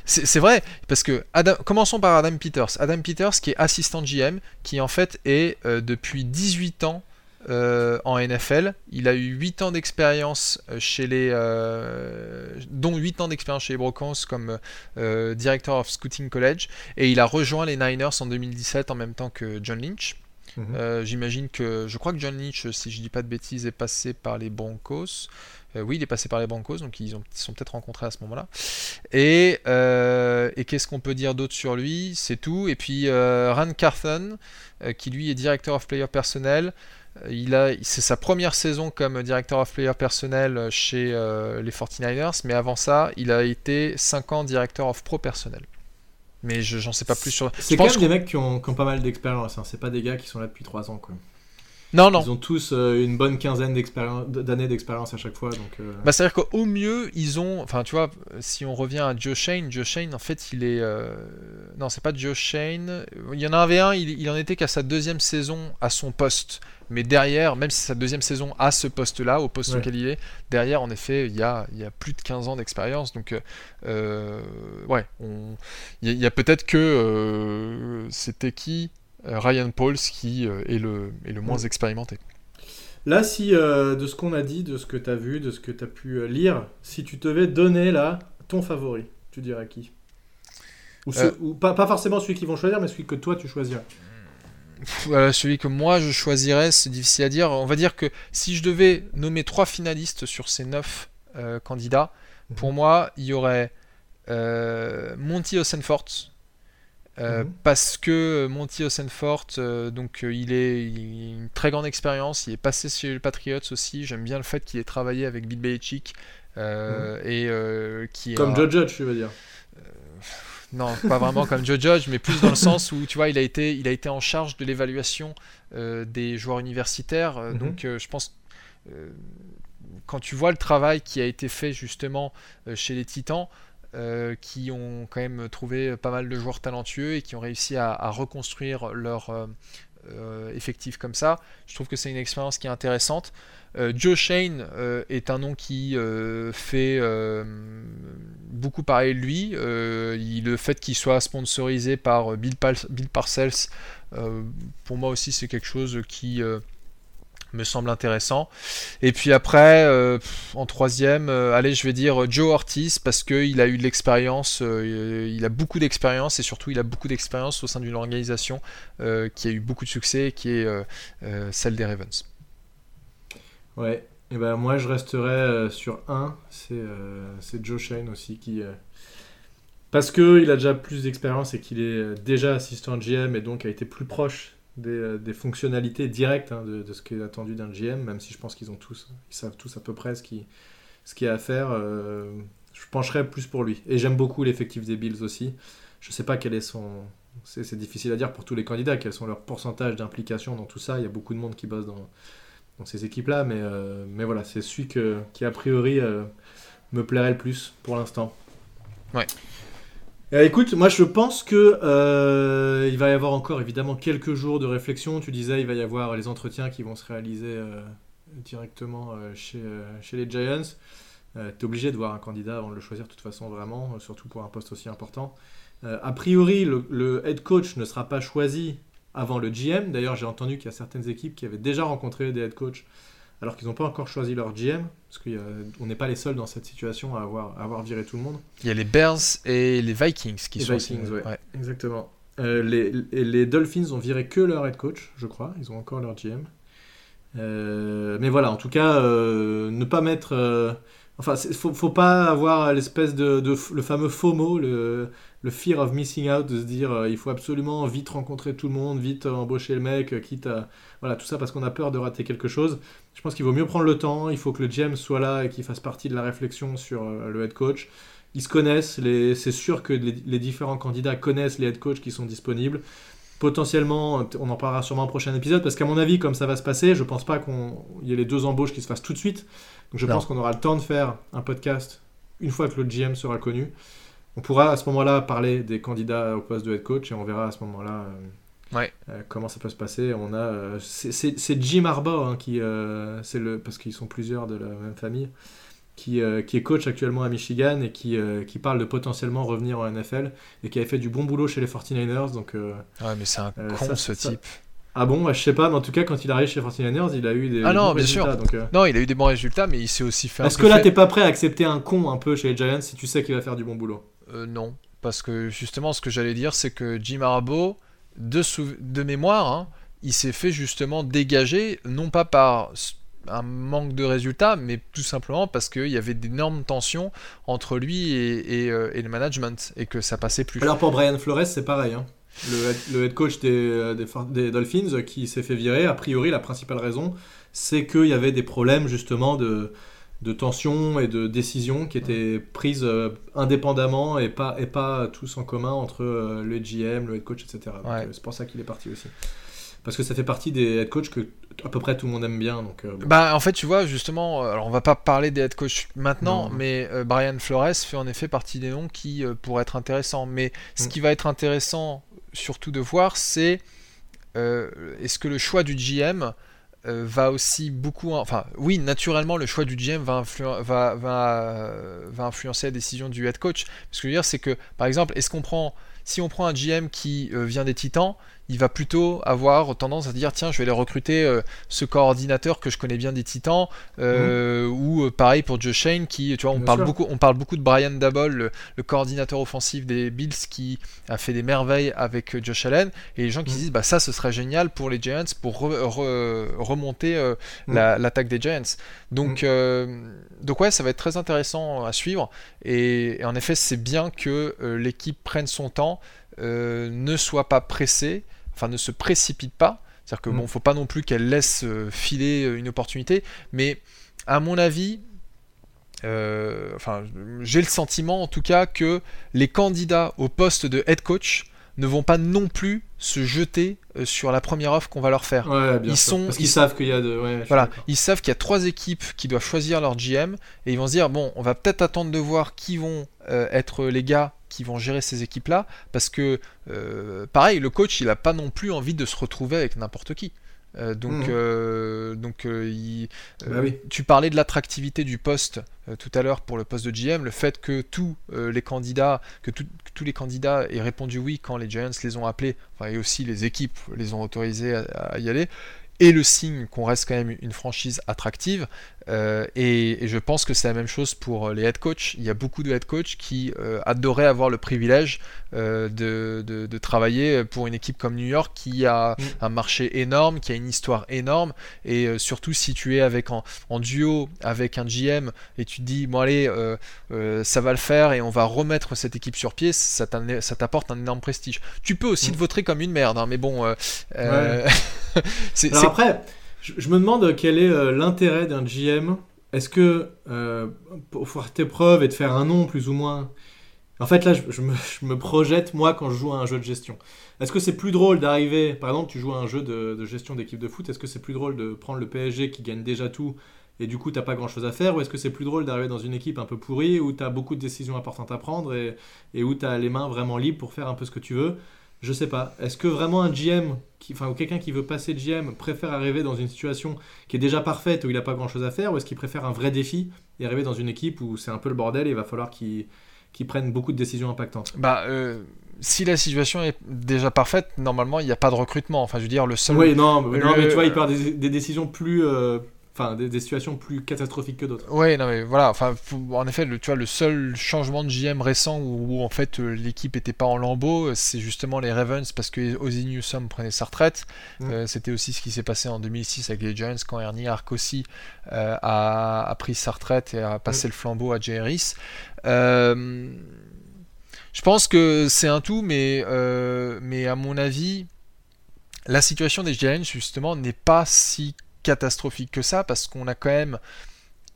Speaker 2: c'est vrai, parce que Adam, commençons par Adam Peters. Adam Peters, qui est assistant GM, qui en fait est euh, depuis 18 ans euh, en NFL. Il a eu 8 ans d'expérience chez les, dont 8 ans d'expérience chez les Broncos comme director of scouting college, et il a rejoint les Niners en 2017 en même temps que John Lynch. Mhm. J'imagine que je crois que John Lynch, si je dis pas de bêtises, est passé par les Broncos. Euh, oui, il est passé par les Broncos, donc ils, ont, sont peut-être rencontrés à ce moment-là. Et, euh, et qu'est-ce qu'on peut dire d'autre sur lui? C'est tout. Et puis euh, Rand Carthon, qui lui est directeur of player personnel. Il a, c'est sa première saison comme directeur of player personnel chez les 49ers, mais avant ça, il a été 5 ans directeur of pro personnel. Mais je, j'en sais pas plus sur.
Speaker 1: C'est quand même des mecs qui ont, qui ont, pas mal d'expérience. Hein. C'est pas des gars qui sont là depuis 3 ans. Quoi.
Speaker 2: Non, non.
Speaker 1: Ils ont tous euh, une bonne quinzaine d'années d'expérience à chaque fois. Donc, euh.
Speaker 2: bah, C'est-à-dire qu'au mieux, ils ont. Enfin, tu vois, si on revient à Joe Shane, Joe Shane, en fait, il est. Euh, non, c'est pas Joe Shane. Il y en avait un, il, il en était qu'à sa deuxième saison à son poste. Mais derrière, même si c'est sa deuxième saison à ce poste-là, au poste auquel il est, derrière, en effet, il y a, il y a plus de 15 ans d'expérience. Donc, ouais, il y a, a peut-être que. C'était qui? euh, Ryan Pauls qui euh, est, le, est le moins expérimenté.
Speaker 1: Là, si euh, de ce qu'on a dit, de ce que tu as vu, de ce que tu as pu lire, si tu devais donner là ton favori, tu dirais qui? Ou, pas, pas, forcément celui qu'ils vont choisir, mais celui que toi tu choisirais.
Speaker 2: celui que moi je choisirais, c'est difficile à dire. On va dire que si je devais nommer trois finalistes sur ces neuf candidats, mhm. pour moi, il y aurait Monty Osenfort, euh, mhm. Parce que Monty Osenfort, euh, donc euh, il, est, a une très grande expérience, il est passé chez les Patriots aussi. J'aime bien le fait qu'il ait travaillé avec Bill Belichick mhm. et qui
Speaker 1: comme Joe Judge, tu veux dire
Speaker 2: Non, pas vraiment comme Joe Judge, mais plus dans le sens où tu vois, il a été, il a été en charge de l'évaluation des joueurs universitaires. Mhm. Donc je pense quand tu vois le travail qui a été fait justement chez les Titans. Euh, qui ont quand même trouvé pas mal de joueurs talentueux et qui ont réussi à, reconstruire leur euh, euh, effectif comme ça. Je trouve que c'est une expérience qui est intéressante. Joe Shane est un nom qui fait beaucoup parler de lui. le fait qu'il soit sponsorisé par Bill, Bill Parcells, pour moi aussi c'est quelque chose qui me semble intéressant. Et puis après, euh, en troisième, euh, allez, je vais dire Joe Ortiz parce qu'il a eu de l'expérience, euh, il a beaucoup d'expérience et surtout il a beaucoup d'expérience au sein d'une organisation qui a eu beaucoup de succès, qui est celle des Ravens.
Speaker 1: Ouais, et ben moi je resterai sur un, c'est Joe Shane aussi qui parce qu'il a déjà plus d'expérience et qu'il est déjà assistant GM et donc a été plus proche euh, des, fonctionnalités directes hein, de, ce qui est attendu d'un GM, même si je pense qu'ils ont tous, ils savent tous à peu près ce qui, ce qu'il y a à faire. Euh, je pencherais plus pour lui. Et j'aime beaucoup l'effectif des Bills aussi. Je sais pas quel est son. C'est, difficile à dire pour tous les candidats, quels sont leurs pourcentages d'implication dans tout ça. Il y a beaucoup de monde qui bosse dans, ces équipes-là, mais, euh, mais voilà, c'est celui qui a priori me plairait le plus pour l'instant.
Speaker 2: Ouais.
Speaker 1: Euh, écoute, moi je pense que euh, il va y avoir encore évidemment quelques jours de réflexion. Tu disais il va y avoir les entretiens qui vont se réaliser euh, directement chez, les Giants. tu es obligé de voir un candidat avant de le choisir de toute façon vraiment, surtout pour un poste aussi important. a priori, le, le, head coach ne sera pas choisi avant le GM. D'ailleurs, j'ai entendu qu'il y a certaines équipes qui avaient déjà rencontré des head coachs alors qu'ils n'ont pas encore choisi leur GM, parce qu'on n'est pas les seuls dans cette situation à avoir, avoir viré tout le monde.
Speaker 2: Il y a les Bears et les Vikings qui
Speaker 1: les
Speaker 2: sont
Speaker 1: Vikings, ouais. Exactement. Euh, les, les, Dolphins ont viré que leur head coach, je crois. Ils ont encore leur GM. Euh, mais voilà, en tout cas, euh, ne pas mettre. enfin, faut, faut pas avoir l'espèce de, de, le fameux FOMO, le, le fear of missing out, de se dire il faut absolument vite rencontrer tout le monde, vite embaucher le mec, quitte à voilà tout ça parce qu'on a peur de rater quelque chose. Je pense qu'il vaut mieux prendre le temps, il faut que le GM soit là et qu'il fasse partie de la réflexion sur euh, le head coach. Ils se connaissent, c'est sûr que les, différents candidats connaissent les head coachs qui sont disponibles. Potentiellement, on en parlera sûrement au prochain épisode, parce qu'à mon avis, comme ça va se passer, je pense pas qu'il y ait les deux embauches qui se fassent tout de suite. Donc je pense qu'on aura le temps de faire un podcast une fois que le GM sera connu. On pourra à ce moment-là parler des candidats au poste de head coach et on verra à ce moment-là euh,
Speaker 2: Ouais.
Speaker 1: Euh, comment ça peut se passer On a, euh, c'est Jim Harbaugh hein, qui, euh, c'est le, parce qu'ils sont plusieurs de la même famille, qui, qui est coach actuellement à Michigan et qui, qui parle de potentiellement revenir en NFL et qui avait fait du bon boulot chez les 49ers. Donc,
Speaker 2: ouais, mais c'est un con ce type.
Speaker 1: Ah bon, je sais pas, mais en tout cas, quand il arrive chez 49ers, il a eu des
Speaker 2: Ah non,
Speaker 1: bons
Speaker 2: bien
Speaker 1: résultats,
Speaker 2: sûr.
Speaker 1: donc, euh.
Speaker 2: Non, il a eu des bons résultats, mais il s'est aussi fait
Speaker 1: Est-ce que là,
Speaker 2: fait-
Speaker 1: t'es pas prêt à accepter un con un peu chez les Giants si tu sais qu'il va faire du bon boulot?
Speaker 2: Euh, non, parce que justement, ce que j'allais dire, c'est que Jim Harbaugh, de, mémoire, hein, il s'est fait justement dégager, non pas par un manque de résultats, mais tout simplement parce qu'il y avait d'énormes tensions entre lui et, euh, le management, et que ça passait plus.
Speaker 1: Alors pour Brian Flores, c'est pareil. hein. Le, head, coach des, euh, des, Dolphins qui s'est fait virer, a priori, la principale raison, c'est qu'il y avait des problèmes justement de, de tension et de décisions qui étaient prises euh, indépendamment et pas, et pas tous en commun entre euh, le GM, le head coach, etc.
Speaker 2: Ouais.
Speaker 1: euh, c'est pour ça qu'il est parti aussi. Parce que ça fait partie des head coachs que à peu près tout le monde aime bien. Donc, bon.
Speaker 2: Bah, en fait, tu vois, justement, alors on va pas parler des head coach maintenant,
Speaker 1: Non.
Speaker 2: mais Brian Flores fait en effet partie des noms qui pourraient être intéressants. Mais ce
Speaker 1: Mm.
Speaker 2: qui va être intéressant, surtout de voir, c'est est-ce que le choix du GM va aussi beaucoup. Enfin, oui, naturellement, le choix du GM euh, va influencer la décision du head coach. Ce que je veux dire, c'est que, par exemple, est-ce qu'on prend. Si on prend un GM qui euh, vient des Titans, il va plutôt avoir tendance à dire tiens, je vais aller recruter euh, ce coordinateur que je connais bien des Titans, euh, ou euh, pareil pour Joe Shane qui, tu vois, on
Speaker 1: Bien
Speaker 2: parle
Speaker 1: sûr.
Speaker 2: beaucoup, on parle beaucoup de Brian Dabble, le, le coordinateur offensif des Bills qui a fait des merveilles avec Josh Allen, et les gens qui
Speaker 1: Mm.
Speaker 2: se disent bah ça, ce serait génial pour les Giants pour re- re- remonter la- l'attaque des Giants. Donc, euh, donc ouais, ça va être très intéressant à suivre, et, et en effet, c'est bien que l'équipe prenne son temps, ne soit pas pressée, enfin ne se précipite pas. C'est-à-dire que
Speaker 1: Mm.
Speaker 2: bon, faut pas non plus qu'elle laisse euh, filer euh, une opportunité, mais à mon avis, euh, enfin, j'ai le sentiment en tout cas que les candidats au poste de head coach ne vont pas non plus se jeter euh, sur la première offre qu'on va leur faire.
Speaker 1: Ouais, bien
Speaker 2: ils
Speaker 1: sûr.
Speaker 2: sont-
Speaker 1: Parce
Speaker 2: ils-
Speaker 1: qu'ils savent qu'il y a de. Ouais,
Speaker 2: Voilà, ils savent qu'il y a trois équipes qui doivent choisir leur GM et ils vont se dire bon, on va peut-être attendre de voir qui vont euh, être les gars qui vont gérer ces équipes-là parce que euh, pareil, le coach il a pas non plus envie de se retrouver avec n'importe qui. Euh, donc,
Speaker 1: Mhm.
Speaker 2: euh, donc euh, il-
Speaker 1: Bah oui.
Speaker 2: tu parlais de l'attractivité du poste tout à l'heure pour le poste de GM, le fait que tous les candidats, que, tout- que tous les candidats aient répondu oui quand les Giants les ont appelés, enfin, et aussi les équipes les ont autorisés à, à y aller, et le signe qu'on reste quand même une franchise attractive. Euh, et, et je pense que c'est la même chose pour les head coachs. Il y a beaucoup de head coachs qui euh, adoreraient avoir le privilège euh, de, de- de travailler pour une équipe comme New York qui a
Speaker 1: Mm.
Speaker 2: un marché énorme, qui a une histoire énorme. Et euh, surtout si tu es avec en, en duo avec un GM et tu te dis, bon allez, euh, euh, ça va le faire et on va remettre cette équipe sur pied, ça t'apporte un énorme prestige. Tu peux aussi
Speaker 1: Mm.
Speaker 2: te voter comme une merde, hein, mais bon, euh, euh,
Speaker 1: Alors
Speaker 2: c'est-
Speaker 1: après, je, me demande quel est euh, l'intérêt d'un GM. Est-ce que euh, pour faire tes preuves et de faire un nom plus ou moins? En fait, là, je, me, je me projette moi quand je joue à un jeu de gestion. Est-ce que c'est plus drôle d'arriver, par exemple, tu joues à un jeu de, gestion d'équipe de foot, est-ce que c'est plus drôle de prendre le PSG qui gagne déjà tout et du coup t'as pas grand chose à faire? Ou est-ce que c'est plus drôle d'arriver dans une équipe un peu pourrie où t'as beaucoup de décisions importantes à prendre et où t'as les mains vraiment libres pour faire un peu ce que tu veux? Je sais pas. Est-ce que vraiment un GM, qui, enfin, ou quelqu'un qui veut passer GM, préfère arriver dans une situation qui est déjà parfaite où il n'a pas grand chose à faire, ou est-ce qu'il préfère un vrai défi et arriver dans une équipe où c'est un peu le bordel et il va falloir qu'il prenne beaucoup de décisions impactantes?
Speaker 2: Bah, euh, si la situation est déjà parfaite, normalement, il n'y a pas de recrutement. Enfin, je veux dire, le seul.
Speaker 1: Oui, non, mais, non, mais tu vois, il des, des décisions plus. euh, Enfin, des, des situations plus catastrophiques que d'autres.
Speaker 2: Ouais, non, mais voilà. Enfin, en effet, le, tu vois, le seul changement de GM récent où, où, en fait euh, l'équipe était pas en lambeaux, euh, c'est justement les Ravens parce que Ozzy Newsome prenait sa retraite.
Speaker 1: Mm.
Speaker 2: Euh, C'était aussi ce qui s'est passé en 2006 avec les Giants quand Ernie Arcossi euh, a, a pris sa retraite et a passé le flambeau à Jay Harris. Euh, je pense que c'est un tout, mais, mais à mon avis, la situation des Giants, justement, n'est pas si catastrophique que ça, parce qu'on a quand même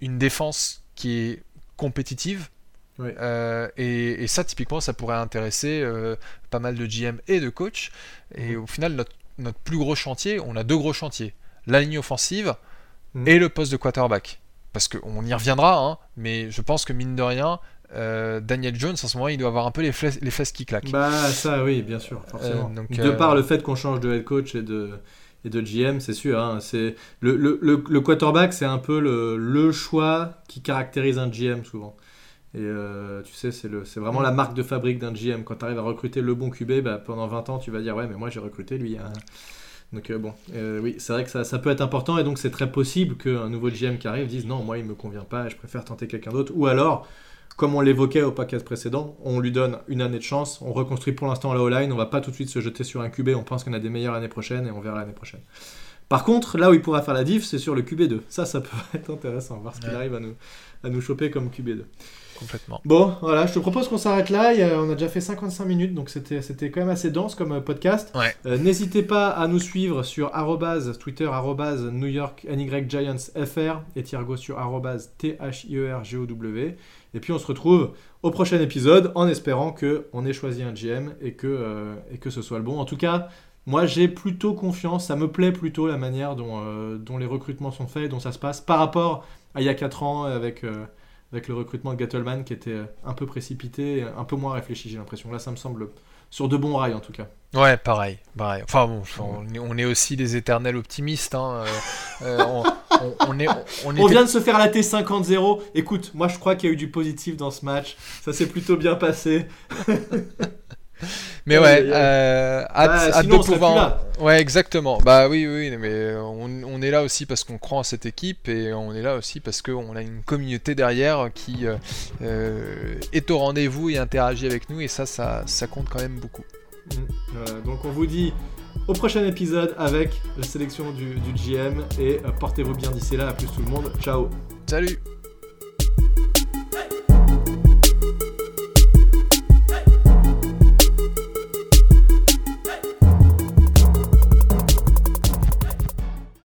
Speaker 2: une défense qui est compétitive.
Speaker 1: Oui.
Speaker 2: Euh, et, et ça, typiquement, ça pourrait intéresser euh, pas mal de GM et de coach. Et au final, notre, notre plus gros chantier, on a deux gros chantiers. La ligne offensive
Speaker 1: Mhm.
Speaker 2: et le poste de quarterback. Parce qu'on y reviendra, hein, mais je pense que mine de rien, euh, Daniel Jones, en ce moment, il doit avoir un peu les, les fesses qui claquent.
Speaker 1: Bah, ça, oui, bien sûr, forcément.
Speaker 2: Donc,
Speaker 1: de par le fait qu'on change de head coach et de, et de GM, c'est sûr. hein, c'est le, le, le, quarterback, c'est un peu le, choix qui caractérise un GM souvent. Et euh, tu sais, c'est vraiment la marque de fabrique d'un GM. Quand tu arrives à recruter le bon QB, bah, pendant 20 ans, tu vas dire Ouais, mais moi j'ai recruté lui. hein. Donc bon, oui, c'est vrai que ça, ça, peut être important et donc c'est très possible qu'un nouveau GM qui arrive dise non, moi il me convient pas, je préfère tenter quelqu'un d'autre. Ou alors, comme on l'évoquait au podcast précédent, on lui donne une année de chance, on reconstruit pour l'instant la O-line, on va pas tout de suite se jeter sur un QB, on pense qu'on a des meilleures années prochaines et on verra l'année prochaine. Par contre, là où il pourra faire la diff, c'est sur le QB2. Ça, ça peut être intéressant, voir ce qu'il arrive à nous, à nous choper comme QB2.
Speaker 2: Complètement.
Speaker 1: Bon, voilà, je te propose qu'on s'arrête là. on a déjà fait 55 minutes, donc c'était, c'était quand même assez dense comme euh, podcast. Euh, n'hésitez pas à nous suivre sur Twitter, New York NY Giants FR et Thiergo sur T H I E R G O W. Et puis on se retrouve au prochain épisode en espérant que on ait choisi un GM et que, euh, et que ce soit le bon. En tout cas, moi j'ai plutôt confiance, ça me plaît plutôt la manière dont, dont les recrutements sont faits, dont ça se passe par rapport à il y a 4 ans avec avec le recrutement de Gattelman qui était euh, un peu précipité, un peu moins réfléchi, j'ai l'impression. Là, ça me semble sur de bons rails en tout cas.
Speaker 2: Ouais, pareil, pareil. Enfin bon, on, est aussi des éternels optimistes. Hein. Euh, euh,
Speaker 1: on, est, on, vient de se faire la T50-0. Écoute, moi je crois qu'il y a eu du positif dans ce match. Ça s'est plutôt bien passé.
Speaker 2: Mais ouais, euh, hâte, de pouvoir. Ouais, exactement. Bah oui, oui, mais on, est là aussi parce qu'on croit en cette équipe et on est là aussi parce qu'on a une communauté derrière qui euh, euh, est au rendez-vous et interagit avec nous et ça, ça, ça compte quand même beaucoup.
Speaker 1: Mm. donc on vous dit au prochain épisode avec la sélection du, du GM et portez-vous bien d'ici là. À plus tout le monde. Ciao.
Speaker 2: Salut.